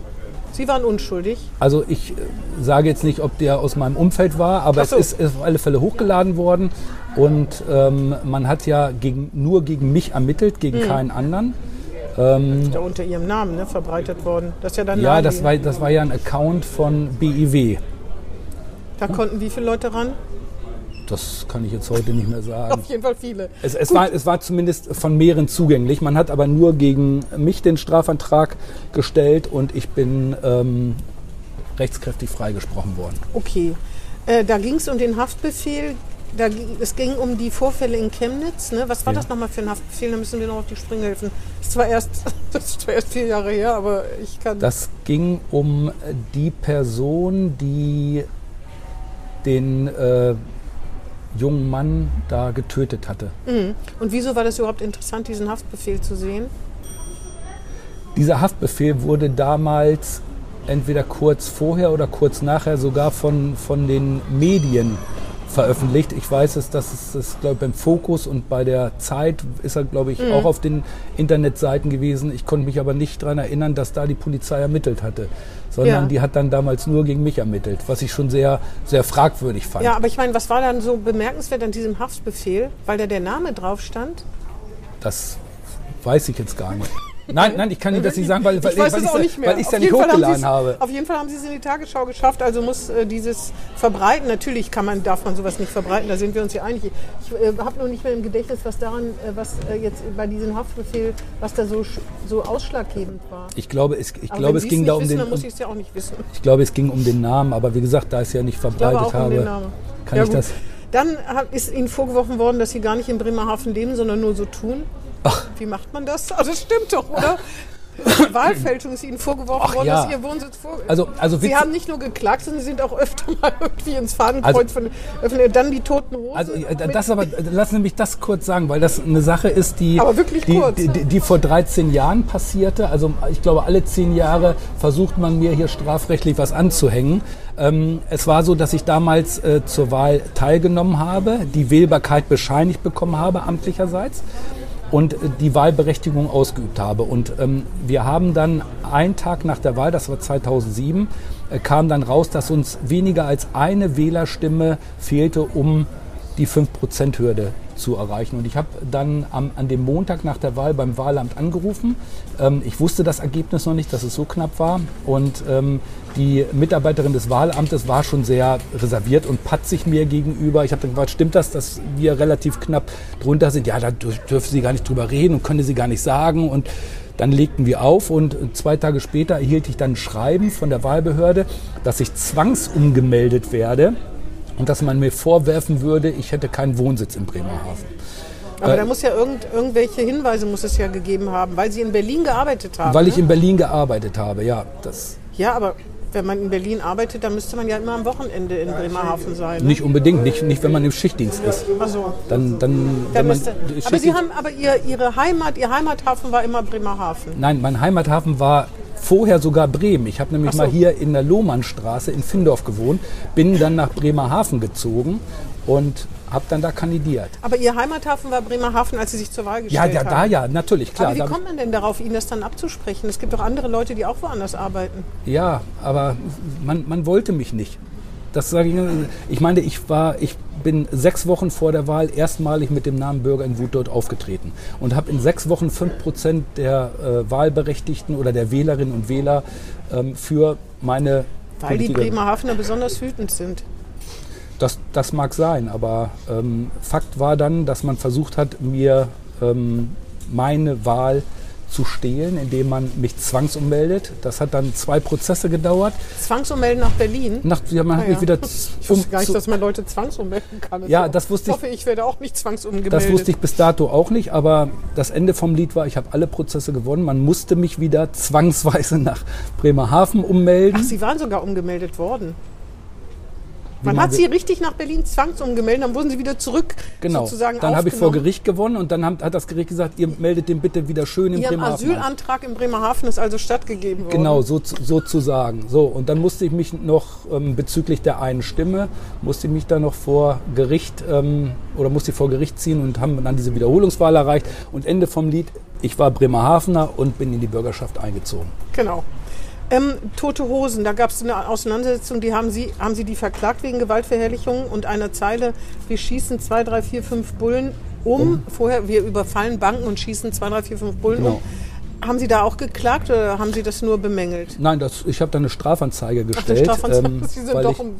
Sie waren unschuldig. Also ich äh, sage jetzt nicht, ob der aus meinem Umfeld war, aber so. es ist auf alle Fälle hochgeladen worden und ähm, man hat ja gegen, nur gegen mich ermittelt, Hm. gegen keinen anderen. Ist ja unter Ihrem Namen ne, verbreitet worden. Das ist ja dann Ja, das war, das war ja ein Account von BIW. Da konnten wie viele Leute ran? Das kann ich jetzt heute nicht mehr sagen. Auf jeden Fall viele. Es, es, war, es war zumindest von mehreren zugänglich. Man hat aber nur gegen mich den Strafantrag gestellt und ich bin ähm, rechtskräftig freigesprochen worden. Okay. Äh, da ging es um den Haftbefehl. Da, es ging um die Vorfälle in Chemnitz. Ne? Was war Ja. das nochmal für ein Haftbefehl? Da müssen wir noch auf die Sprünge helfen. Das ist zwar erst, <laughs> das ist zwar erst vier Jahre her, aber ich kann. Das ging um die Person, die den äh, jungen Mann da getötet hatte. Mhm. Und wieso war das überhaupt interessant, diesen Haftbefehl zu sehen? Dieser Haftbefehl wurde damals entweder kurz vorher oder kurz nachher sogar von, von den Medien veröffentlicht. Ich weiß es, dass es das, glaube ich, beim Fokus und bei der Zeit ist er, glaube ich, auch auf den Internetseiten gewesen. Ich konnte mich aber nicht daran erinnern, dass da die Polizei ermittelt hatte, sondern Ja. die hat dann damals nur gegen mich ermittelt, was ich schon sehr, sehr fragwürdig fand. Ja, aber ich meine, was war dann so bemerkenswert an diesem Haftbefehl? Weil da der Name drauf stand? Das weiß ich jetzt gar nicht. Nein, nein, ich kann Ihnen das nicht sagen, weil, weil ich weil es ich's auch ja- nicht mehr. weil ich es ja Auf nicht jeden Fall haben hochgeladen habe. Auf jeden Fall haben sie es in die Tagesschau geschafft, also muss äh, dieses verbreiten. Natürlich kann man, darf man sowas nicht verbreiten, da sind wir uns ja einig. Ich äh, habe nur nicht mehr im Gedächtnis, was daran, äh, was äh, jetzt bei diesem Haftbefehl, was da so, so ausschlaggebend war. Ich glaube, es, ich Aber glaube, es ging da um wissen, den. dann muss um- ich es ja auch nicht wissen. Ich glaube, es ging um den Namen, aber wie gesagt, da ich es ja nicht Ich glaube verbreitet auch um habe, den Namen. kann Ja, ich gut. das. Dann ist Ihnen vorgeworfen worden, dass Sie gar nicht in Bremerhaven leben, sondern nur so tun. Wie macht man das? Also das stimmt doch, oder? Wahlfälschung ist Ihnen vorgeworfen Ach worden, ja. dass Ihr Wohnsitz vor. Also, also Sie haben nicht nur geklagt, sondern Sie sind auch öfter <laughs> mal irgendwie ins Fadenkreuz von öffnen. Dann die toten Hosen. Also das aber, lassen Sie mich das kurz sagen, weil das eine Sache ist, die, Aber wirklich die, kurz. die, die, die vor 13 Jahren passierte. Also ich glaube, alle zehn Jahre versucht man mir hier strafrechtlich was anzuhängen. Ähm, es war so, dass ich damals äh, zur Wahl teilgenommen habe, die Wählbarkeit bescheinigt bekommen habe, amtlicherseits und äh, die Wahlberechtigung ausgeübt habe. Und ähm, wir haben dann einen Tag nach der Wahl, das war 2007, äh, kam dann raus, dass uns weniger als eine Wählerstimme fehlte, um die 5%-Hürde zu erreichen. Und ich habe dann am, an dem Montag nach der Wahl beim Wahlamt angerufen. Ähm, ich wusste das Ergebnis noch nicht, dass es so knapp war. Und ähm, die Mitarbeiterin des Wahlamtes war schon sehr reserviert und patzig mir gegenüber. Ich habe dann gefragt, stimmt das, dass wir relativ knapp drunter sind? Ja, da dür- dürfen Sie gar nicht drüber reden und können Sie gar nicht sagen. Und dann legten wir auf und zwei Tage später erhielt ich dann ein Schreiben von der Wahlbehörde, dass ich zwangsumgemeldet werde und dass man mir vorwerfen würde, ich hätte keinen Wohnsitz in Bremerhaven. Aber da muss ja irgend, irgendwelche Hinweise muss es ja gegeben haben, weil Sie in Berlin gearbeitet haben. Weil ich ne? in Berlin gearbeitet habe, ja. Das Ja, aber wenn man in Berlin arbeitet, dann müsste man ja immer am Wochenende in Bremerhaven sein. Ne? nicht unbedingt, nicht, nicht wenn man im Schichtdienst ist. Also, Dann, dann, dann wenn man, müsste, aber Sie haben, aber ihr, Ihre Heimat, Ihr Heimathafen war immer Bremerhaven. Nein, mein Heimathafen war vorher sogar Bremen. Ich habe nämlich Ach so. mal hier in der Lohmannstraße in Findorf gewohnt, bin dann nach Bremerhaven gezogen und habe dann da kandidiert. Aber Ihr Heimathafen war Bremerhaven, als Sie sich zur Wahl Ja, gestellt ja, haben. da ja, natürlich, klar. aber wie kommt man denn darauf, Ihnen das dann abzusprechen? Es gibt doch andere Leute, die auch woanders arbeiten. Ja, aber man, man wollte mich nicht. Das sage ich. Ich meine, ich war, ich bin sechs Wochen vor der Wahl erstmalig mit dem Namen Bürger in Wut dort aufgetreten und habe in sechs Wochen fünf Prozent der äh, Wahlberechtigten oder der Wählerinnen und Wähler ähm, für meine Weil die Politiker- Bremerhavener besonders wütend sind. Das, das mag sein, aber ähm, Fakt war dann, dass man versucht hat, mir ähm, meine Wahl zu stehlen, indem man mich zwangsummeldet. Das hat dann zwei Prozesse gedauert. Zwangsummelden nach Berlin? Nach, ja, man hat Ah, mich ja. wieder Ich wusste gar nicht, dass man Leute zwangsummelden kann. Ja, ist das wusste ich. ich- hoffe, ich werde auch nicht zwangsumgemeldet. Das wusste ich bis dato auch nicht, aber das Ende vom Lied war, ich habe alle Prozesse gewonnen. Man musste mich wieder zwangsweise <laughs> nach Bremerhaven ummelden. Ach, Sie waren sogar umgemeldet worden. Man hat Sie richtig nach Berlin zwangsumgemeldet, dann wurden Sie wieder zurück genau. sozusagen Dann habe ich vor. Gericht gewonnen und dann hat das Gericht gesagt, ihr meldet den bitte wieder schön in Bremerhaven. an. Asylantrag in Bremerhaven ist also stattgegeben worden. Genau, so, sozusagen. So, und dann musste ich mich noch ähm, bezüglich der einen Stimme, musste ich mich dann noch vor Gericht ähm, oder musste ich vor Gericht ziehen und haben dann diese Wiederholungswahl erreicht. Und Ende vom Lied, ich war Bremerhavener und bin in die Bürgerschaft eingezogen. Genau. Ähm, Tote Hosen, da gab es eine Auseinandersetzung, die haben Sie, haben Sie die verklagt wegen Gewaltverherrlichung und einer Zeile, wir schießen zwei, drei, vier, fünf Bullen um. Vorher, wir überfallen Banken und schießen zwei, drei, vier, fünf Bullen Genau. um. Haben Sie da auch geklagt oder haben Sie das nur bemängelt? Nein, das, ich habe da eine Strafanzeige Ach, gestellt. Strafanzeige. ähm, <laughs> Sie sind doch ich, ein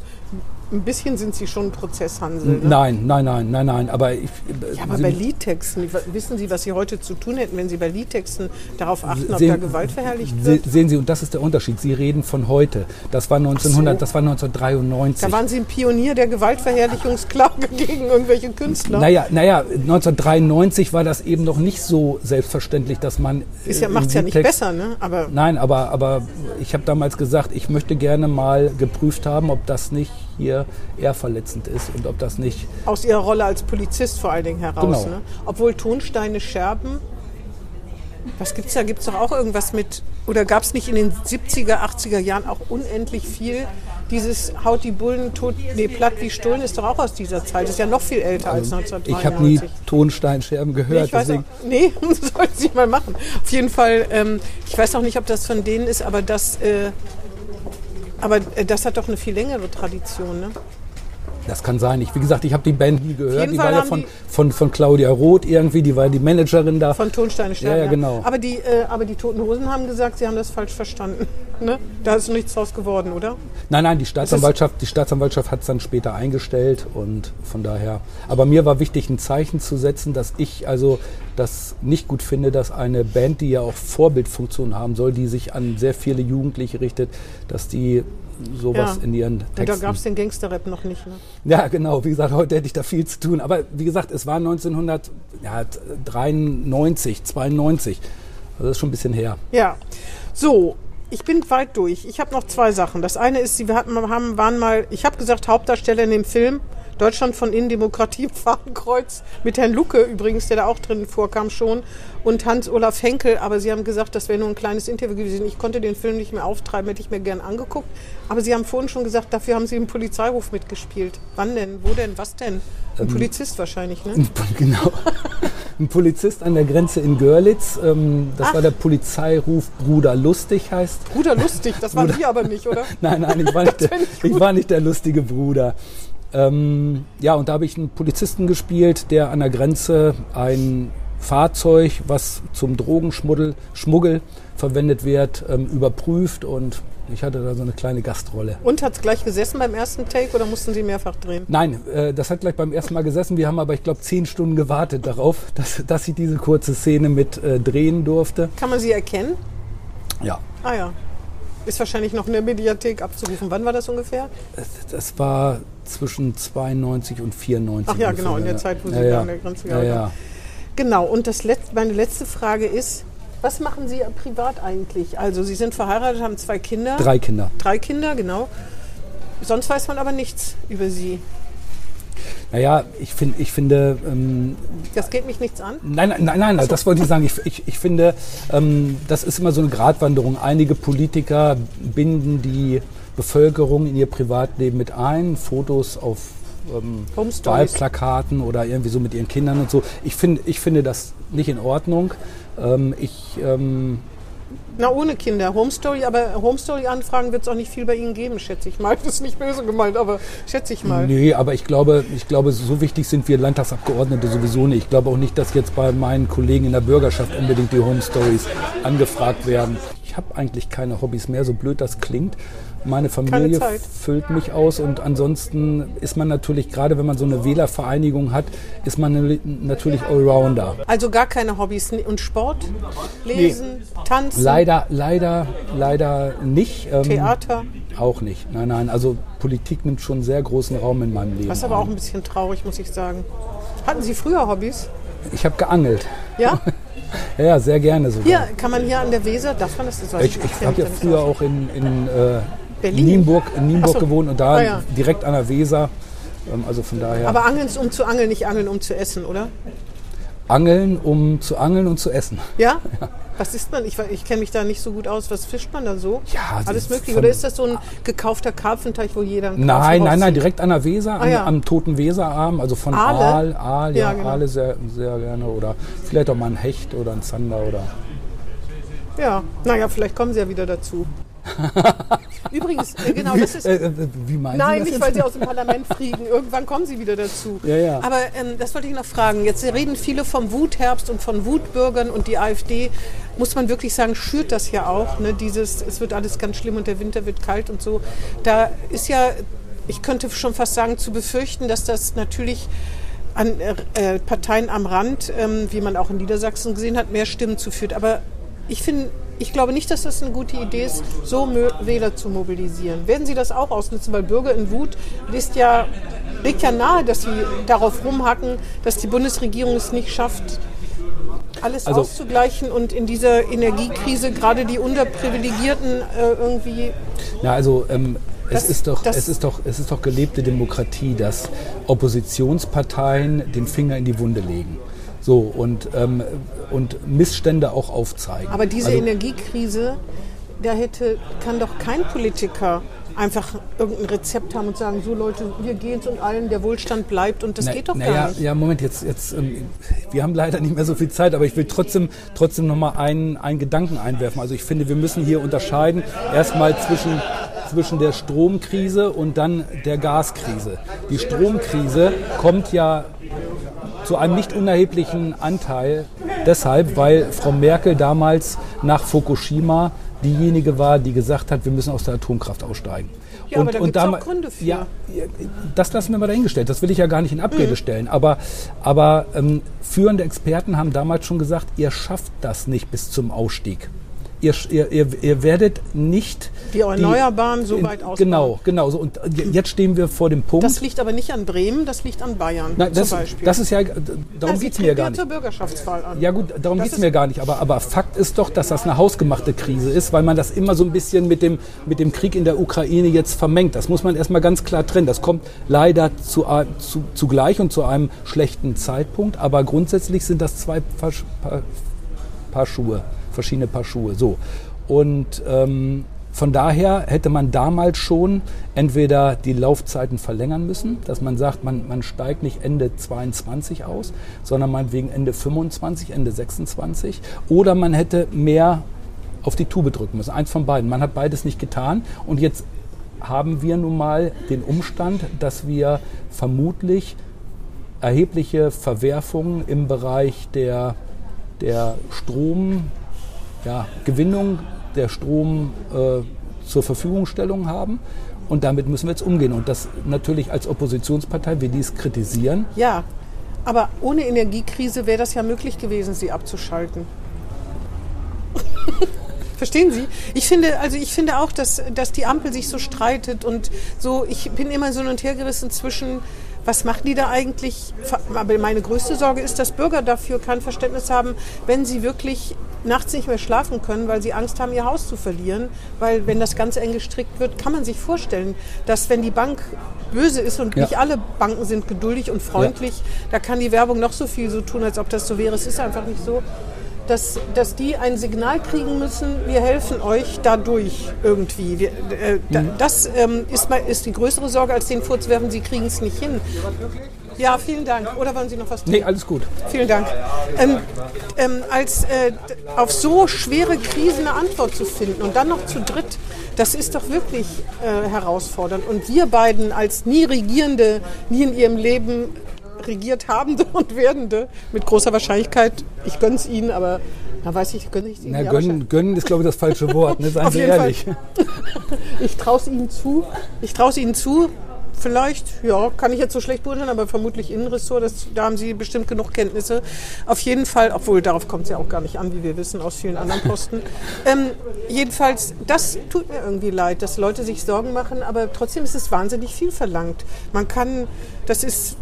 ein bisschen sind Sie schon Prozesshansel. Ne? Nein, nein, nein, nein, nein. Aber, ich, ja, aber bei Liedtexten, wissen Sie, was Sie heute zu tun hätten, wenn Sie bei Liedtexten darauf achten, sehen, ob da Gewalt verherrlicht wird? Sehen Sie, und das ist der Unterschied. Sie reden von heute. Das war 1900, so. das war 1993. Da waren Sie ein Pionier der Gewaltverherrlichungsklage <laughs> gegen irgendwelche Künstler. Naja, naja, 1993 war das eben noch nicht so selbstverständlich, dass man. Ist ja, macht es ja nicht besser, ne? Aber Nein, aber, aber ich habe damals gesagt, ich möchte gerne mal geprüft haben, ob das nicht hier eher verletzend ist und ob das nicht. Aus Ihrer Rolle als Polizist vor allen Dingen heraus. Genau. Ne? Obwohl Tonsteine Scherben. Was gibt es da? Gibt es doch auch irgendwas mit. Oder gab es nicht in den 70er, 80er Jahren auch unendlich viel? Dieses Haut die Bullen tot, nee, platt wie Stullen ist doch auch aus dieser Zeit. Ist ja noch viel älter also, als 1993. Ich habe nie Tonsteinscherben gehört. Nee, ich weiß auch, nee <laughs> sollten Sie mal machen. Auf jeden Fall, ähm, ich weiß auch nicht, ob das von denen ist, aber das. Äh, aber äh, das hat doch eine viel längere Tradition, ne? Das kann sein. Ich, wie gesagt, ich habe die Band nie gehört. Die Fall war ja von, von, von Claudia Roth irgendwie, die war die Managerin da. Von Tonsteine Stern, ja, ja, genau. Aber die, äh, aber die Toten Hosen haben gesagt, sie haben das falsch verstanden. Ne? Da ist nichts draus geworden, oder? Nein, nein, die Staatsanwaltschaft, die Staatsanwaltschaft hat es dann später eingestellt und von daher. Aber mir war wichtig, ein Zeichen zu setzen, dass ich also das nicht gut finde, dass eine Band, die ja auch Vorbildfunktion haben soll, die sich an sehr viele Jugendliche richtet, dass die sowas ja. in ihren Texten. Und da gab es den Gangsterrap noch nicht. Ne? Ja, genau. Wie gesagt, heute hätte ich da viel zu tun. Aber wie gesagt, es war 1993, 92. Also das ist schon ein bisschen her. Ja. So, ich bin weit durch. Ich habe noch zwei Sachen. Das eine ist, Sie hatten, haben, waren mal, ich habe gesagt, Hauptdarsteller in dem Film Deutschland von innen Demokratie <laughs> Fadenkreuz mit Herrn Lucke übrigens, der da auch drin vorkam schon und Hans-Olaf Henkel, aber Sie haben gesagt, das wäre nur ein kleines Interview gewesen. Ich konnte den Film nicht mehr auftreiben, hätte ich mir gern angeguckt. Aber Sie haben vorhin schon gesagt, dafür haben Sie im Polizeiruf mitgespielt. Wann denn? Wo denn? Was denn? Ein ähm, Polizist wahrscheinlich, ne? <laughs> Genau. <laughs> ein Polizist an der Grenze in Görlitz. Ähm, das Ach. war der Polizeiruf Bruder Lustig heißt. Bruder Lustig, das waren Sie aber nicht, oder? <laughs> nein, nein, ich war, nicht der, ich war nicht der lustige Bruder. Ähm, ja, und da habe ich einen Polizisten gespielt, der an der Grenze ein Fahrzeug, was zum Drogenschmuggel Schmuggel verwendet wird, ähm, überprüft und ich hatte da so eine kleine Gastrolle. Und hat es gleich gesessen beim ersten Take oder mussten Sie mehrfach drehen? Nein, äh, das hat gleich beim ersten Mal gesessen. Wir haben aber, ich glaube, zehn Stunden gewartet darauf, <laughs> dass, dass ich diese kurze Szene mit äh, drehen durfte. Kann man sie erkennen? Ja. Ah ja. Ist wahrscheinlich noch in der Mediathek abzurufen. Wann war das ungefähr? Das war zwischen 92 und 94. Ach ja, genau, in der Zeit, wo Sie ja, da an der Grenze ja, ja. Genau, und das Let meine letzte Frage ist, was machen Sie privat eigentlich? Also Sie sind verheiratet, haben zwei Kinder. Drei Kinder. Drei Kinder, genau. Sonst weiß man aber nichts über Sie. Naja, ich, find, ich finde. Ähm, das geht mich nichts an? Nein, nein, nein, nein das wollte ich sagen. Ich, ich, ich finde, ähm, das ist immer so eine Gratwanderung. Einige Politiker binden die Bevölkerung in ihr Privatleben mit ein, Fotos auf ähm, Wahlplakaten oder irgendwie so mit ihren Kindern und so. Ich, find, ich finde das nicht in Ordnung. Ähm, ich ähm, na, ohne Kinder. Home Story, aber Home Story-Anfragen wird es auch nicht viel bei Ihnen geben, schätze ich mal. <laughs> Das ist nicht böse gemeint, aber schätze ich mal. Nee, aber ich glaube, ich glaube, so wichtig sind wir Landtagsabgeordnete sowieso nicht. Ich glaube auch nicht, dass jetzt bei meinen Kollegen in der Bürgerschaft unbedingt die Home Stories angefragt werden. Ich habe eigentlich keine Hobbys mehr, so blöd das klingt. Meine Familie füllt mich aus und ansonsten ist man natürlich, gerade wenn man so eine Wählervereinigung hat, ist man natürlich Allrounder. Also gar keine Hobbys und Sport? Lesen, nee. Tanzen? Leider, leider, leider nicht. Ähm, Theater? Auch nicht. Nein, nein. Also Politik nimmt schon sehr großen Raum in meinem Leben. Was aber ein. auch ein bisschen traurig, muss ich sagen. Hatten Sie früher Hobbys? Ich habe geangelt. Ja? <laughs> ja, ja, sehr gerne sogar. Hier, kann man hier an der Weser, darf man das? das ich ich, ich habe ja früher auch in, in äh, Berlin? Nienburg, in Nienburg so. gewohnt und da ah, ja. direkt an der Weser. Ähm, also von daher. Aber Angeln ist um zu angeln, nicht Angeln um zu essen, oder? Angeln, um zu angeln und zu essen. Ja? <laughs> ja. Was isst man? Ich, ich kenne mich da nicht so gut aus. Was fischt man da so? Ja, alles möglich. Oder ist das so ein gekaufter Karpfenteich, wo jeder einen Nein, nein, nein, direkt an der Weser, ah, ja. am, toten Weserarm, also von Aale, Aal, Aal ja, ja genau. Aale sehr, sehr gerne. Oder vielleicht auch mal ein Hecht oder ein Zander oder. Ja, naja, vielleicht kommen sie ja wieder dazu. <laughs> Übrigens, äh, genau, das ist. Äh, äh, wie meinen Nein, nicht, weil Sie aus dem Parlament fliegen. Irgendwann kommen Sie wieder dazu. Ja, ja. Aber ähm, das wollte ich noch fragen. Jetzt reden viele vom Wutherbst und von Wutbürgern und die AfD, muss man wirklich sagen, schürt das ja auch. Ne? Dieses, es wird alles ganz schlimm und der Winter wird kalt und so. Da ist ja ich könnte schon fast sagen, zu befürchten, dass das natürlich an äh, Parteien am Rand, ähm, wie man auch in Niedersachsen gesehen hat, mehr Stimmen zuführt. Aber ich finde, ich glaube nicht, dass das eine gute Idee ist, so Wähler zu mobilisieren. Werden Sie das auch ausnutzen? Weil Bürger in Wut ist ja, liegt ja nahe, dass sie darauf rumhacken, dass die Bundesregierung es nicht schafft, alles also, auszugleichen und in dieser Energiekrise gerade die Unterprivilegierten äh, irgendwie. Ja, also ähm, es, ist doch, es, ist doch, es ist doch gelebte Demokratie, dass Oppositionsparteien den Finger in die Wunde legen. So, und, ähm, und Missstände auch aufzeigen. Aber diese also, Energiekrise, da hätte, kann doch kein Politiker einfach irgendein Rezept haben und sagen, so Leute, wir gehen es und allen, der Wohlstand bleibt und das na, geht doch gar ja, nicht. Ja, Moment, jetzt, jetzt ähm, wir haben leider nicht mehr so viel Zeit, aber ich will trotzdem, trotzdem nochmal einen, einen Gedanken einwerfen. Also ich finde, wir müssen hier unterscheiden, erstmal zwischen zwischen der Stromkrise und dann der Gaskrise. Die Stromkrise kommt ja zu einem nicht unerheblichen Anteil deshalb, weil Frau Merkel damals nach Fukushima diejenige war, die gesagt hat, wir müssen aus der Atomkraft aussteigen. Ja, und, aber da und da, auch Gründe für. Ja, das lassen wir mal dahingestellt. Das will ich ja gar nicht in Abrede mhm. stellen. Aber, aber ähm, führende Experten haben damals schon gesagt, ihr schafft das nicht bis zum Ausstieg ihr, ihr, ihr, werdet nicht die Erneuerbaren die, so weit ausbauen. Genau, genau. So, und jetzt stehen wir vor dem Punkt. Das liegt aber nicht an Bremen, das liegt an Bayern Nein, das, zum Beispiel. Das ist ja, darum geht es mir gar nicht. Zur Bürgerschaftswahl an. Ja gut, darum geht es mir gar nicht. Aber, aber Fakt ist doch, dass das eine hausgemachte Krise ist, weil man das immer so ein bisschen mit dem, mit dem Krieg in der Ukraine jetzt vermengt. Das muss man erstmal ganz klar trennen. Das kommt leider zu, zu, zugleich und zu einem schlechten Zeitpunkt. Aber grundsätzlich sind das zwei Paar, Paar, Paar Schuhe verschiedene Paar Schuhe. So. Und ähm, von daher hätte man damals schon entweder die Laufzeiten verlängern müssen, dass man sagt, man, man steigt nicht Ende 22 aus, sondern meinetwegen Ende 25, Ende 26. Oder man hätte mehr auf die Tube drücken müssen. Eins von beiden. Man hat beides nicht getan. Und jetzt haben wir nun mal den Umstand, dass wir vermutlich erhebliche Verwerfungen im Bereich der, der Strom, ja, Gewinnung der Strom äh, zur Verfügungstellung haben. Und damit müssen wir jetzt umgehen. Und das natürlich als Oppositionspartei, wir dies kritisieren. Ja, aber ohne Energiekrise wäre das ja möglich gewesen, sie abzuschalten. <laughs> Verstehen Sie? Ich finde, also ich finde auch, dass, dass die Ampel sich so streitet und so, ich bin immer so hin und her gerissen zwischen, was machen die da eigentlich? Aber meine größte Sorge ist, dass Bürger dafür kein Verständnis haben, wenn sie wirklich nachts nicht mehr schlafen können, weil sie Angst haben, ihr Haus zu verlieren. Weil wenn das ganz eng gestrickt wird, kann man sich vorstellen, dass wenn die Bank böse ist und ja. nicht alle Banken sind geduldig und freundlich, ja. da kann die Werbung noch so viel so tun, als ob das so wäre. Es ist einfach nicht so. Dass, dass die ein Signal kriegen müssen, wir helfen euch dadurch irgendwie. Wir, äh, mhm. das ähm, ist, ist die größere Sorge, als den vorzuwerfen, sie kriegen es nicht hin. Ja, vielen Dank. Oder wollen Sie noch was tun? Nee, alles gut. Vielen Dank. Ähm, ähm, als äh, auf so schwere Krisen eine Antwort zu finden und dann noch zu dritt, das ist doch wirklich äh, herausfordernd. Und wir beiden als nie Regierende, nie in ihrem Leben regiert Habende <laughs> und Werdende, mit großer Wahrscheinlichkeit, ich gönne es Ihnen, aber da weiß ich, gönne ich es Ihnen. Na, gönnen, gönnen ist, glaube ich, das falsche Wort. Ne? <laughs> Seien Sie ehrlich. <laughs> Ich traue es Ihnen zu. Ich traue es Ihnen zu, Vielleicht, ja, kann ich jetzt so schlecht beurteilen, aber vermutlich Innenressort, das, da haben Sie bestimmt genug Kenntnisse. Auf jeden Fall, obwohl darauf kommt es ja auch gar nicht an, wie wir wissen aus vielen anderen Posten. <laughs> ähm, jedenfalls, das tut mir irgendwie leid, dass Leute sich Sorgen machen, aber trotzdem ist es wahnsinnig viel verlangt. Man kann, das ist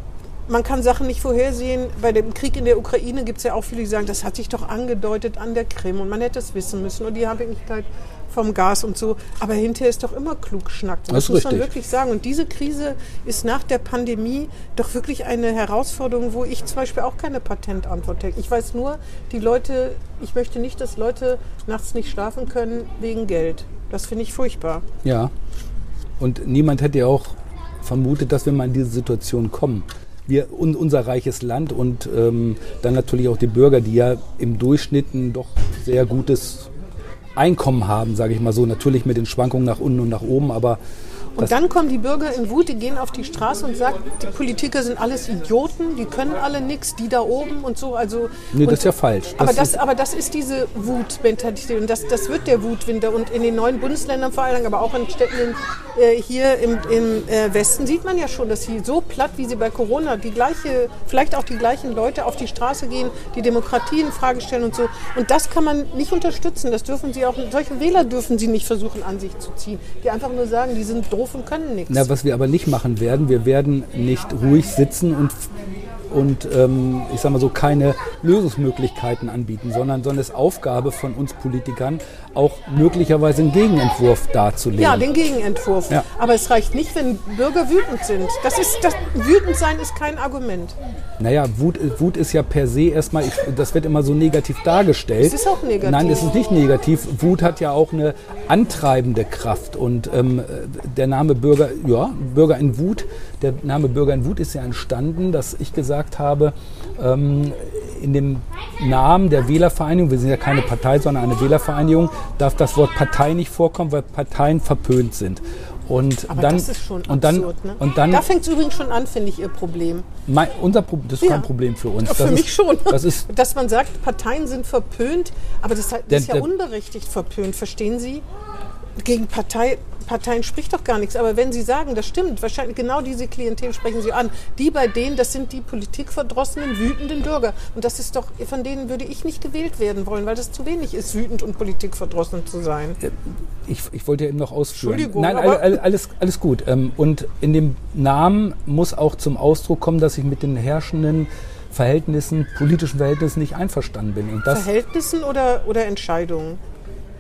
man kann Sachen nicht vorhersehen. Bei dem Krieg in der Ukraine gibt es ja auch viele, die sagen, das hat sich doch angedeutet an der Krim und man hätte es wissen müssen und die Abhängigkeit vom Gas und so. Aber hinterher ist doch immer klug schnackt. Das, das muss richtig. man wirklich sagen. Und diese Krise ist nach der Pandemie doch wirklich eine Herausforderung, wo ich zum Beispiel auch keine Patentantwort hätte. Ich weiß nur, die Leute, ich möchte nicht, dass Leute nachts nicht schlafen können wegen Geld. Das finde ich furchtbar. Ja. Und niemand hätte ja auch vermutet, dass wir mal in diese Situation kommen wir, un, unser reiches Land und ähm, dann natürlich auch die Bürger, die ja im Durchschnitt ein doch sehr gutes Einkommen haben, sage ich mal so. Natürlich mit den Schwankungen nach unten und nach oben, aber und dann kommen die Bürger in Wut, die gehen auf die Straße und sagen, die Politiker sind alles Idioten, die können alle nichts, die da oben und so. Also, nee, das ist ja falsch. Das aber, das, aber das ist diese Wutmentalität und das, das wird der Wutwinter. Und in den neuen Bundesländern vor allem, aber auch in Städten äh, hier im, im äh, Westen sieht man ja schon, dass sie so platt, wie sie bei Corona, die gleiche, vielleicht auch die gleichen Leute auf die Straße gehen, die Demokratie in Frage stellen und so. Und das kann man nicht unterstützen. Das dürfen sie auch, solche Wähler dürfen sie nicht versuchen an sich zu ziehen, die einfach nur sagen, die sind doof und können nichts. Na, was wir aber nicht machen werden, wir werden nicht ruhig sitzen und und ähm, ich sage mal so keine Lösungsmöglichkeiten anbieten, sondern, sondern es ist Aufgabe von uns Politikern, auch möglicherweise einen Gegenentwurf darzulegen. Ja, den Gegenentwurf. Ja. Aber es reicht nicht, wenn Bürger wütend sind. Das ist, das, wütend sein ist kein Argument. Naja, Wut, Wut ist ja per se erstmal, ich, das wird immer so negativ dargestellt. Es ist auch negativ. Nein, es ist nicht negativ. Wut hat ja auch eine antreibende Kraft. Und ähm, der Name Bürger, ja, Bürger in Wut, der Name Bürger in Wut ist ja entstanden, dass ich gesagt habe, ähm, in dem Namen der Wählervereinigung, wir sind ja keine Partei, sondern eine Wählervereinigung, darf das Wort Partei nicht vorkommen, weil Parteien verpönt sind. Und Aber dann, das ist schon und dann, absurd, ne? und dann, Da fängt es übrigens schon an, finde ich, Ihr Problem. Mein, unser Pro das ist Ja. kein Problem für uns. Für das mich ist, schon. Das ist, Dass man sagt, Parteien sind verpönt, aber das, das Der- ist ja der- unberechtigt verpönt, verstehen Sie? Gegen Partei, Parteien spricht doch gar nichts. Aber wenn Sie sagen, das stimmt, wahrscheinlich genau diese Klientel sprechen Sie an. Die bei denen, das sind die politikverdrossenen, wütenden Bürger. Und das ist doch, von denen würde ich nicht gewählt werden wollen, weil das zu wenig ist, wütend und politikverdrossen zu sein. ich, ich wollte ja eben noch ausführen. Entschuldigung, Nein, alles, alles gut. Ähm, Und in dem Namen muss auch zum Ausdruck kommen, dass ich mit den herrschenden Verhältnissen, politischen Verhältnissen nicht einverstanden bin. Verhältnissen oder, oder Entscheidungen?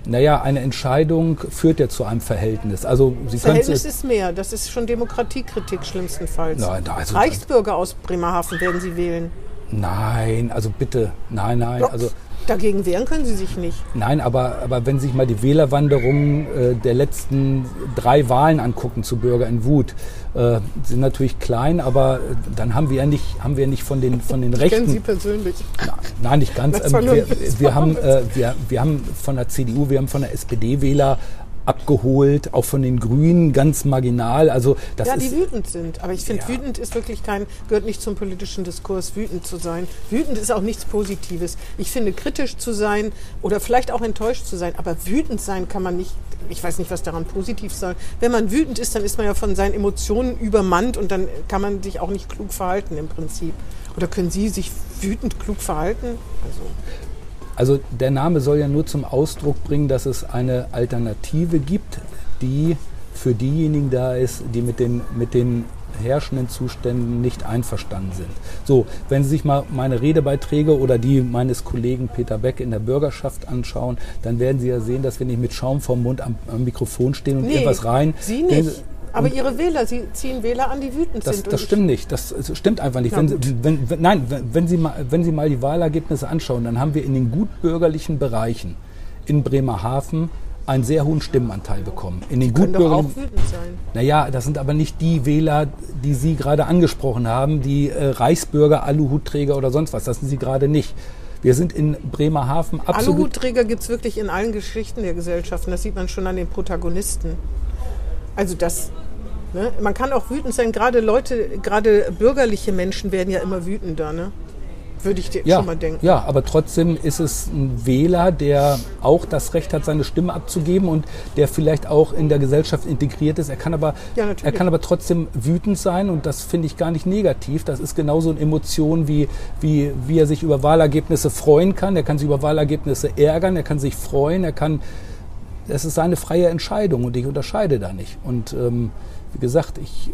Naja, eine Entscheidung führt ja zu einem Verhältnis. Also Sie können Verhältnis ist mehr. Das ist schon Demokratiekritik schlimmstenfalls. Nein, da- also- Reichsbürger aus Bremerhaven werden Sie wählen. Nein, also bitte, nein, nein, Doch, also Dagegen wehren können Sie sich nicht. nein, aber, aber wenn Sie sich mal die Wählerwanderungen äh, der letzten drei Wahlen angucken zu Bürger in Wut, äh, sind natürlich klein, aber äh, dann haben wir ja nicht, haben wir nicht von den von den Rechten. kenne Sie persönlich. Na, Nein, nicht ganz. Ähm, wir, wir, haben, äh, wir, wir haben von der CDU, wir haben von der SPD-Wähler abgeholt, auch von den Grünen ganz marginal. Also das ja, die wütend sind. Aber ich finde, Ja. wütend ist wirklich kein, gehört nicht zum politischen Diskurs, wütend zu sein. Wütend ist auch nichts Positives. Ich finde, kritisch zu sein oder vielleicht auch enttäuscht zu sein, aber wütend sein kann man nicht. Ich weiß nicht, was daran positiv soll. Wenn man wütend ist, dann ist man ja von seinen Emotionen übermannt und dann kann man sich auch nicht klug verhalten im Prinzip. Oder können Sie sich wütend klug verhalten? Also, Also der Name soll ja nur zum Ausdruck bringen, dass es eine Alternative gibt, die für diejenigen da ist, die mit den, mit den herrschenden Zuständen nicht einverstanden sind. So, wenn Sie sich mal meine Redebeiträge oder die meines Kollegen Peter Beck in der Bürgerschaft anschauen, dann werden Sie ja sehen, dass wir nicht mit Schaum vom Mund am, am Mikrofon stehen und nee, irgendwas rein. Sie nicht. Aber Ihre Wähler, Sie ziehen Wähler an, die wütend Das, sind. das stimmt nicht. Das, das stimmt einfach nicht. Wenn, gut. Sie- wenn, wenn, nein, wenn, Sie mal, wenn Sie mal die Wahlergebnisse anschauen, dann haben wir in den gutbürgerlichen Bereichen in Bremerhaven einen sehr hohen Stimmenanteil bekommen. In den doch auch wütend sein. Naja, das sind aber nicht die Wähler, die Sie gerade angesprochen haben, die äh, Reichsbürger, Aluhutträger oder sonst was. Das sind Sie gerade nicht. Wir sind in Bremerhaven absolut. Aluhutträger gibt es wirklich in allen Geschichten der Gesellschaften. Das sieht man schon an den Protagonisten. Also das, ne? man kann auch wütend sein. Gerade Leute, gerade bürgerliche Menschen werden ja immer wütender, ne? Würde ich dir Ja, schon mal denken. ja, aber trotzdem ist es ein Wähler, der auch das Recht hat, seine Stimme abzugeben und der vielleicht auch in der Gesellschaft integriert ist. Er kann aber, Ja, er kann aber trotzdem wütend sein und das finde ich gar nicht negativ. Das ist genauso eine Emotion, wie, wie, wie er sich über Wahlergebnisse freuen kann. Er kann sich über Wahlergebnisse ärgern, er kann sich freuen, er kann. Es ist seine freie Entscheidung und ich unterscheide da nicht. Und ähm, wie gesagt, ich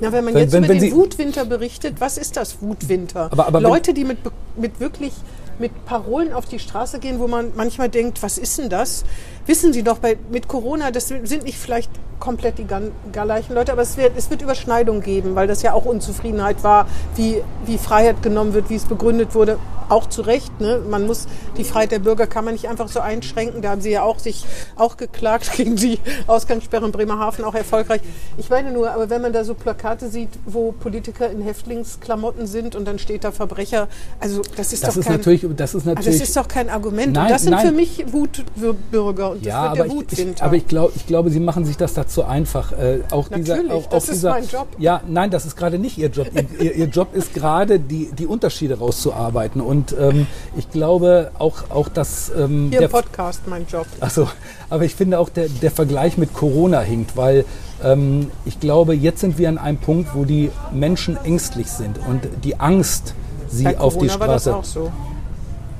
Ja, wenn man Wenn- jetzt wenn- über wenn den Sie- Wutwinter berichtet, was ist das Wutwinter? Aber- aber Leute, die mit, mit wirklich mit Parolen auf die Straße gehen, wo man manchmal denkt, was ist denn das? Wissen Sie doch, bei, mit Corona, das sind nicht vielleicht komplett die gan- gleichen Leute, aber es wird, es wird Überschneidungen geben, weil das ja auch Unzufriedenheit war, wie, wie Freiheit genommen wird, wie es begründet wurde. Auch zu Recht, ne? Man muss, die Freiheit der Bürger kann man nicht einfach so einschränken. Da haben Sie ja auch sich auch geklagt <laughs> gegen die Ausgangssperre in Bremerhaven, auch erfolgreich. Ich meine nur, aber wenn man da so Plakate sieht, wo Politiker in Häftlingsklamotten sind und dann steht da Verbrecher, also das ist das doch ist kein, natürlich, das ist Ah, natürlich. das ist doch kein Argument. Nein, und das sind nein. für mich Wutbürger und Ja, das wird aber der ich, ich, aber ich, glaub, ich glaube, Sie machen sich das dazu einfach. Äh, auch dieser, Natürlich, auch, das auch ist dieser, mein Job. Ja, nein, das ist gerade nicht Ihr Job. ihr, ihr, ihr Job ist gerade, die, die Unterschiede rauszuarbeiten. Und ähm, ich glaube auch, auch dass... Ähm, Hier im Podcast, mein Job. Achso, aber ich finde auch der, der Vergleich mit Corona hinkt, weil ähm, ich glaube, jetzt sind wir an einem Punkt, wo die Menschen ängstlich sind und die Angst sie Bei auf die Corona war das Straße... auch so.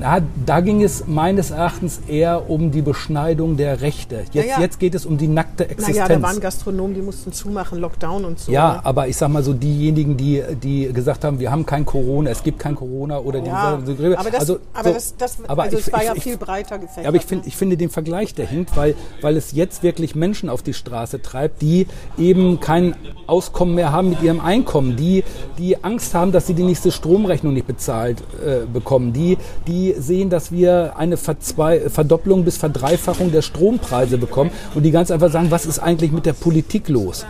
Na, da ging es meines Erachtens eher um die Beschneidung der Rechte. Jetzt, Ja, jetzt geht es um die nackte Existenz. Naja, da waren Gastronomen, die mussten zumachen, Lockdown und so. Ja, ne? aber ich sag mal so, diejenigen, die, die gesagt haben, wir haben kein Corona, es gibt kein Corona oder die Ja, diese Grippe. aber das, also, aber so, das, das aber also ich- es war ich- ja ich- viel breiter gefächert. aber ich, find, ne? ich finde den Vergleich, der hinkt, weil, weil es jetzt wirklich Menschen auf die Straße treibt, die eben kein Auskommen mehr haben mit ihrem Einkommen, die, die Angst haben, dass sie die nächste Stromrechnung nicht bezahlt äh, bekommen, die, die sehen, dass wir eine Verzwei Verdopplung bis Verdreifachung der Strompreise bekommen und die ganz einfach sagen, was ist eigentlich mit der Politik los?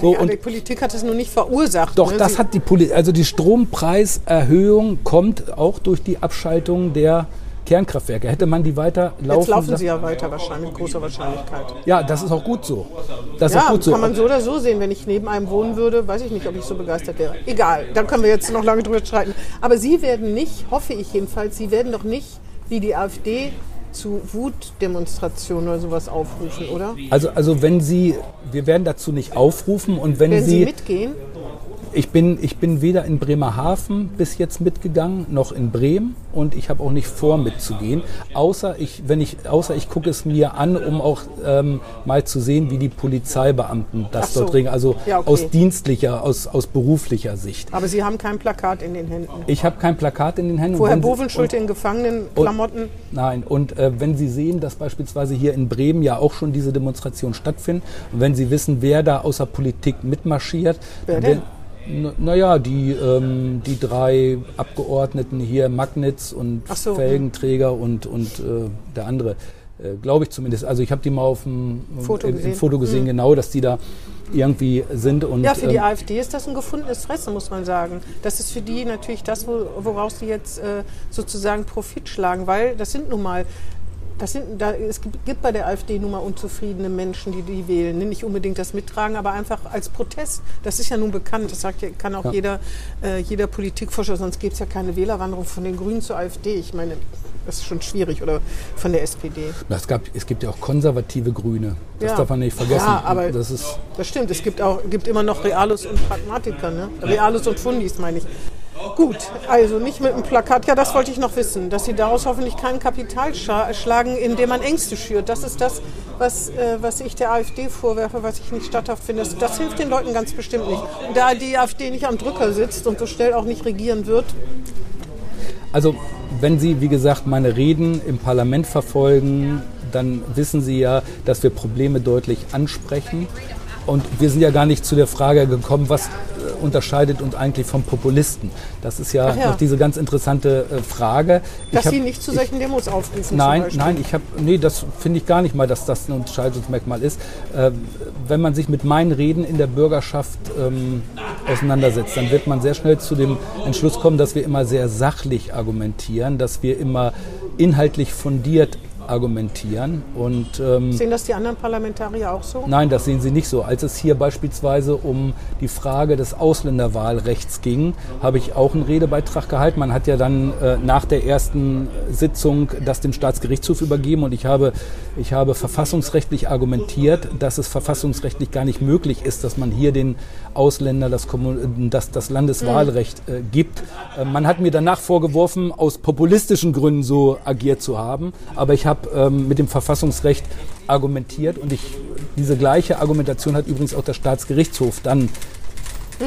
So, ja, und die Politik hat es nur nicht verursacht. doch, ne? das hat die Politik, also die Strompreiserhöhung kommt auch durch die Abschaltung der Kernkraftwerke. Hätte man die weiter laufen Jetzt laufen sie ja weiter wahrscheinlich, mit großer Wahrscheinlichkeit. Ja, das ist auch gut so. Das Ja, gut so. kann man so oder so sehen. Wenn ich neben einem wohnen würde, weiß ich nicht, ob ich so begeistert wäre. Egal, da können wir jetzt noch lange drüber streiten. Aber Sie werden nicht, hoffe ich jedenfalls, Sie werden doch nicht wie die AfD zu Wutdemonstrationen oder sowas aufrufen, oder? Also, also wenn Sie, wir werden dazu nicht aufrufen und wenn Werden Sie, Sie, mitgehen? Ich bin, ich bin weder in Bremerhaven bis jetzt mitgegangen, noch in Bremen und ich habe auch nicht vor mitzugehen, außer ich, wenn ich, außer ich gucke es mir an, um auch ähm, mal zu sehen, wie die Polizeibeamten das so. dort regeln, also Ja, okay. aus dienstlicher, aus, aus beruflicher Sicht. Aber Sie haben kein Plakat in den Händen. Ich habe kein Plakat in den Händen. Sie- Bovenschulte in Gefangenenklamotten. Nein, und äh, wenn Sie sehen, dass beispielsweise hier in Bremen ja auch schon diese Demonstrationen stattfinden, und wenn Sie wissen, wer da außer Politik mitmarschiert, Wer dann denn? Naja, die, ähm, die drei Abgeordneten hier, Magnitz und so, Felgenträger und, und äh, der andere, äh, glaube ich zumindest. Also ich habe die mal auf dem Foto im, im gesehen. Foto gesehen, genau, dass die da irgendwie sind. Und, Ja, für die ähm, AfD ist das ein gefundenes Fressen, muss man sagen. Das ist für die natürlich das, wo, woraus sie jetzt äh, sozusagen Profit schlagen, weil das sind nun mal, das sind, da, es gibt, bei der AfD nun mal unzufriedene Menschen, die die wählen. Nicht unbedingt das mittragen, aber einfach als Protest. Das ist ja nun bekannt, das sagt kann auch Ja. jeder, äh, jeder Politikforscher, sonst gibt es ja keine Wählerwanderung von den Grünen zur AfD. Ich meine, das ist schon schwierig, oder von der SPD. es, gab, es gibt ja auch konservative Grüne. Das Ja. darf man nicht vergessen. Ja, aber- das ist, Das stimmt, es gibt auch gibt immer noch Realos und Pragmatiker, ne? Realos und Fundis, meine ich. Gut, also nicht mit einem Plakat. Ja, das wollte ich noch wissen, dass Sie daraus hoffentlich kein Kapital schlagen, indem man Ängste schürt. Das ist das, was, äh, was ich der AfD vorwerfe, was ich nicht statthaft finde. Das, das hilft den Leuten ganz bestimmt nicht. Da die AfD nicht am Drücker sitzt und so schnell auch nicht regieren wird, Also, wenn Sie, wie gesagt, meine Reden im Parlament verfolgen, dann wissen Sie ja, dass wir Probleme deutlich ansprechen. Und wir sind ja gar nicht zu der Frage gekommen, was äh, unterscheidet uns eigentlich vom Populisten. Das ist ja, ja. noch diese ganz interessante äh, Frage. Ich dass hab- Sie nicht zu solchen Demos aufrufen. Nein, nein, ich habe, nee, das finde ich gar nicht mal, dass das ein Unterscheidungsmerkmal ist. Äh, wenn man sich mit meinen Reden in der Bürgerschaft ähm, auseinandersetzt, dann wird man sehr schnell zu dem Entschluss kommen, dass wir immer sehr sachlich argumentieren, dass wir immer inhaltlich fundiert argumentieren und ähm, Sehen das die anderen Parlamentarier auch so? Nein, das sehen Sie nicht so. Als es hier beispielsweise um die Frage des Ausländerwahlrechts ging, habe ich auch einen Redebeitrag gehalten. Man hat ja dann äh, nach der ersten Sitzung das dem Staatsgerichtshof übergeben und ich habe, ich habe verfassungsrechtlich argumentiert, dass es verfassungsrechtlich gar nicht möglich ist, dass man hier den Ausländer das, Kommun- das, das Landeswahlrecht äh, gibt. Äh, man hat mir danach vorgeworfen, aus populistischen Gründen so agiert zu haben, aber ich habe ähm, mit dem Verfassungsrecht argumentiert und ich, diese gleiche Argumentation hat übrigens auch der Staatsgerichtshof dann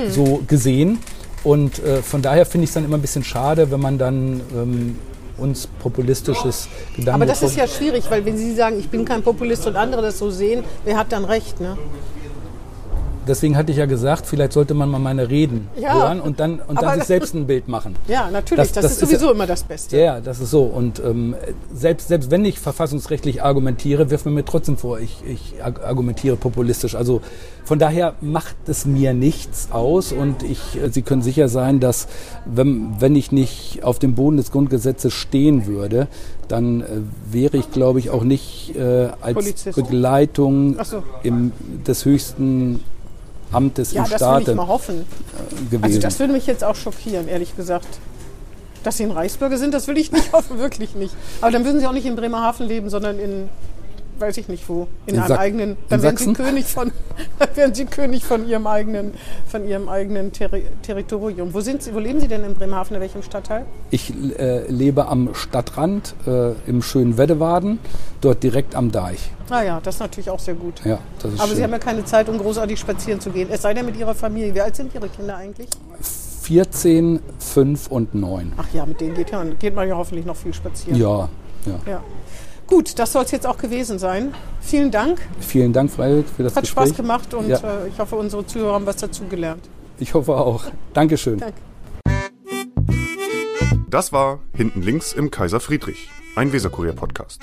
so gesehen. Und äh, von daher finde ich es dann immer ein bisschen schade, wenn man dann ähm, uns populistisches Gedanken. Aber das ist ja schwierig, weil wenn Sie sagen, ich bin kein Populist und andere das so sehen, wer hat dann recht, ne? Deswegen hatte ich ja gesagt, vielleicht sollte man mal meine Reden Ja, hören und dann, und dann sich selbst ein Bild machen. <laughs> Ja, natürlich. Das- Das, das ist ist sowieso ja- immer das Beste. Ja, das ist so. Und ähm, selbst, selbst wenn ich verfassungsrechtlich argumentiere, wirft man mir trotzdem vor, ich, ich argumentiere populistisch. Also von daher macht es mir nichts aus und ich, äh, Sie können sicher sein, dass wenn, wenn ich nicht auf dem Boden des Grundgesetzes stehen würde, dann äh, wäre ich, glaube ich, auch nicht äh, als Polizist. Begleitung so. im, des höchsten Amtes Ja, im das will ich Staate mal hoffen. gewesen. Also das würde mich jetzt auch schockieren, ehrlich gesagt. Dass Sie ein Reichsbürger sind, das will ich nicht <laughs> hoffen, wirklich nicht. Aber dann würden Sie auch nicht in Bremerhaven leben, sondern in weiß ich nicht wo, in, In einem eigenen, dann wären Sie? König von, <laughs> dann wären Sie König von Ihrem eigenen, von Ihrem eigenen Terri Territorium. Wo sind Sie, wo leben Sie denn in Bremerhaven, in welchem Stadtteil? Ich äh, lebe am Stadtrand äh, im schönen Weddewaden, dort direkt am Deich. Ah ja, das ist natürlich auch sehr gut. Ja, das ist Aber schön. Sie haben ja keine Zeit, um großartig spazieren zu gehen. Es sei denn mit Ihrer Familie. Wie alt sind Ihre Kinder eigentlich? 14, 5 und 9. Ach ja, mit denen geht, ja, geht man ja hoffentlich noch viel spazieren. Ja, ja. Ja. Gut, das soll es jetzt auch gewesen sein. Vielen Dank. Vielen Dank, Freiwild, für das Hat Gespräch. Spaß gemacht und Ja. äh, ich hoffe, unsere Zuhörer haben was dazugelernt. Ich hoffe auch. Dankeschön. Danke. Das war Hinten links im Kaiser Friedrich, ein Weserkurier-Podcast.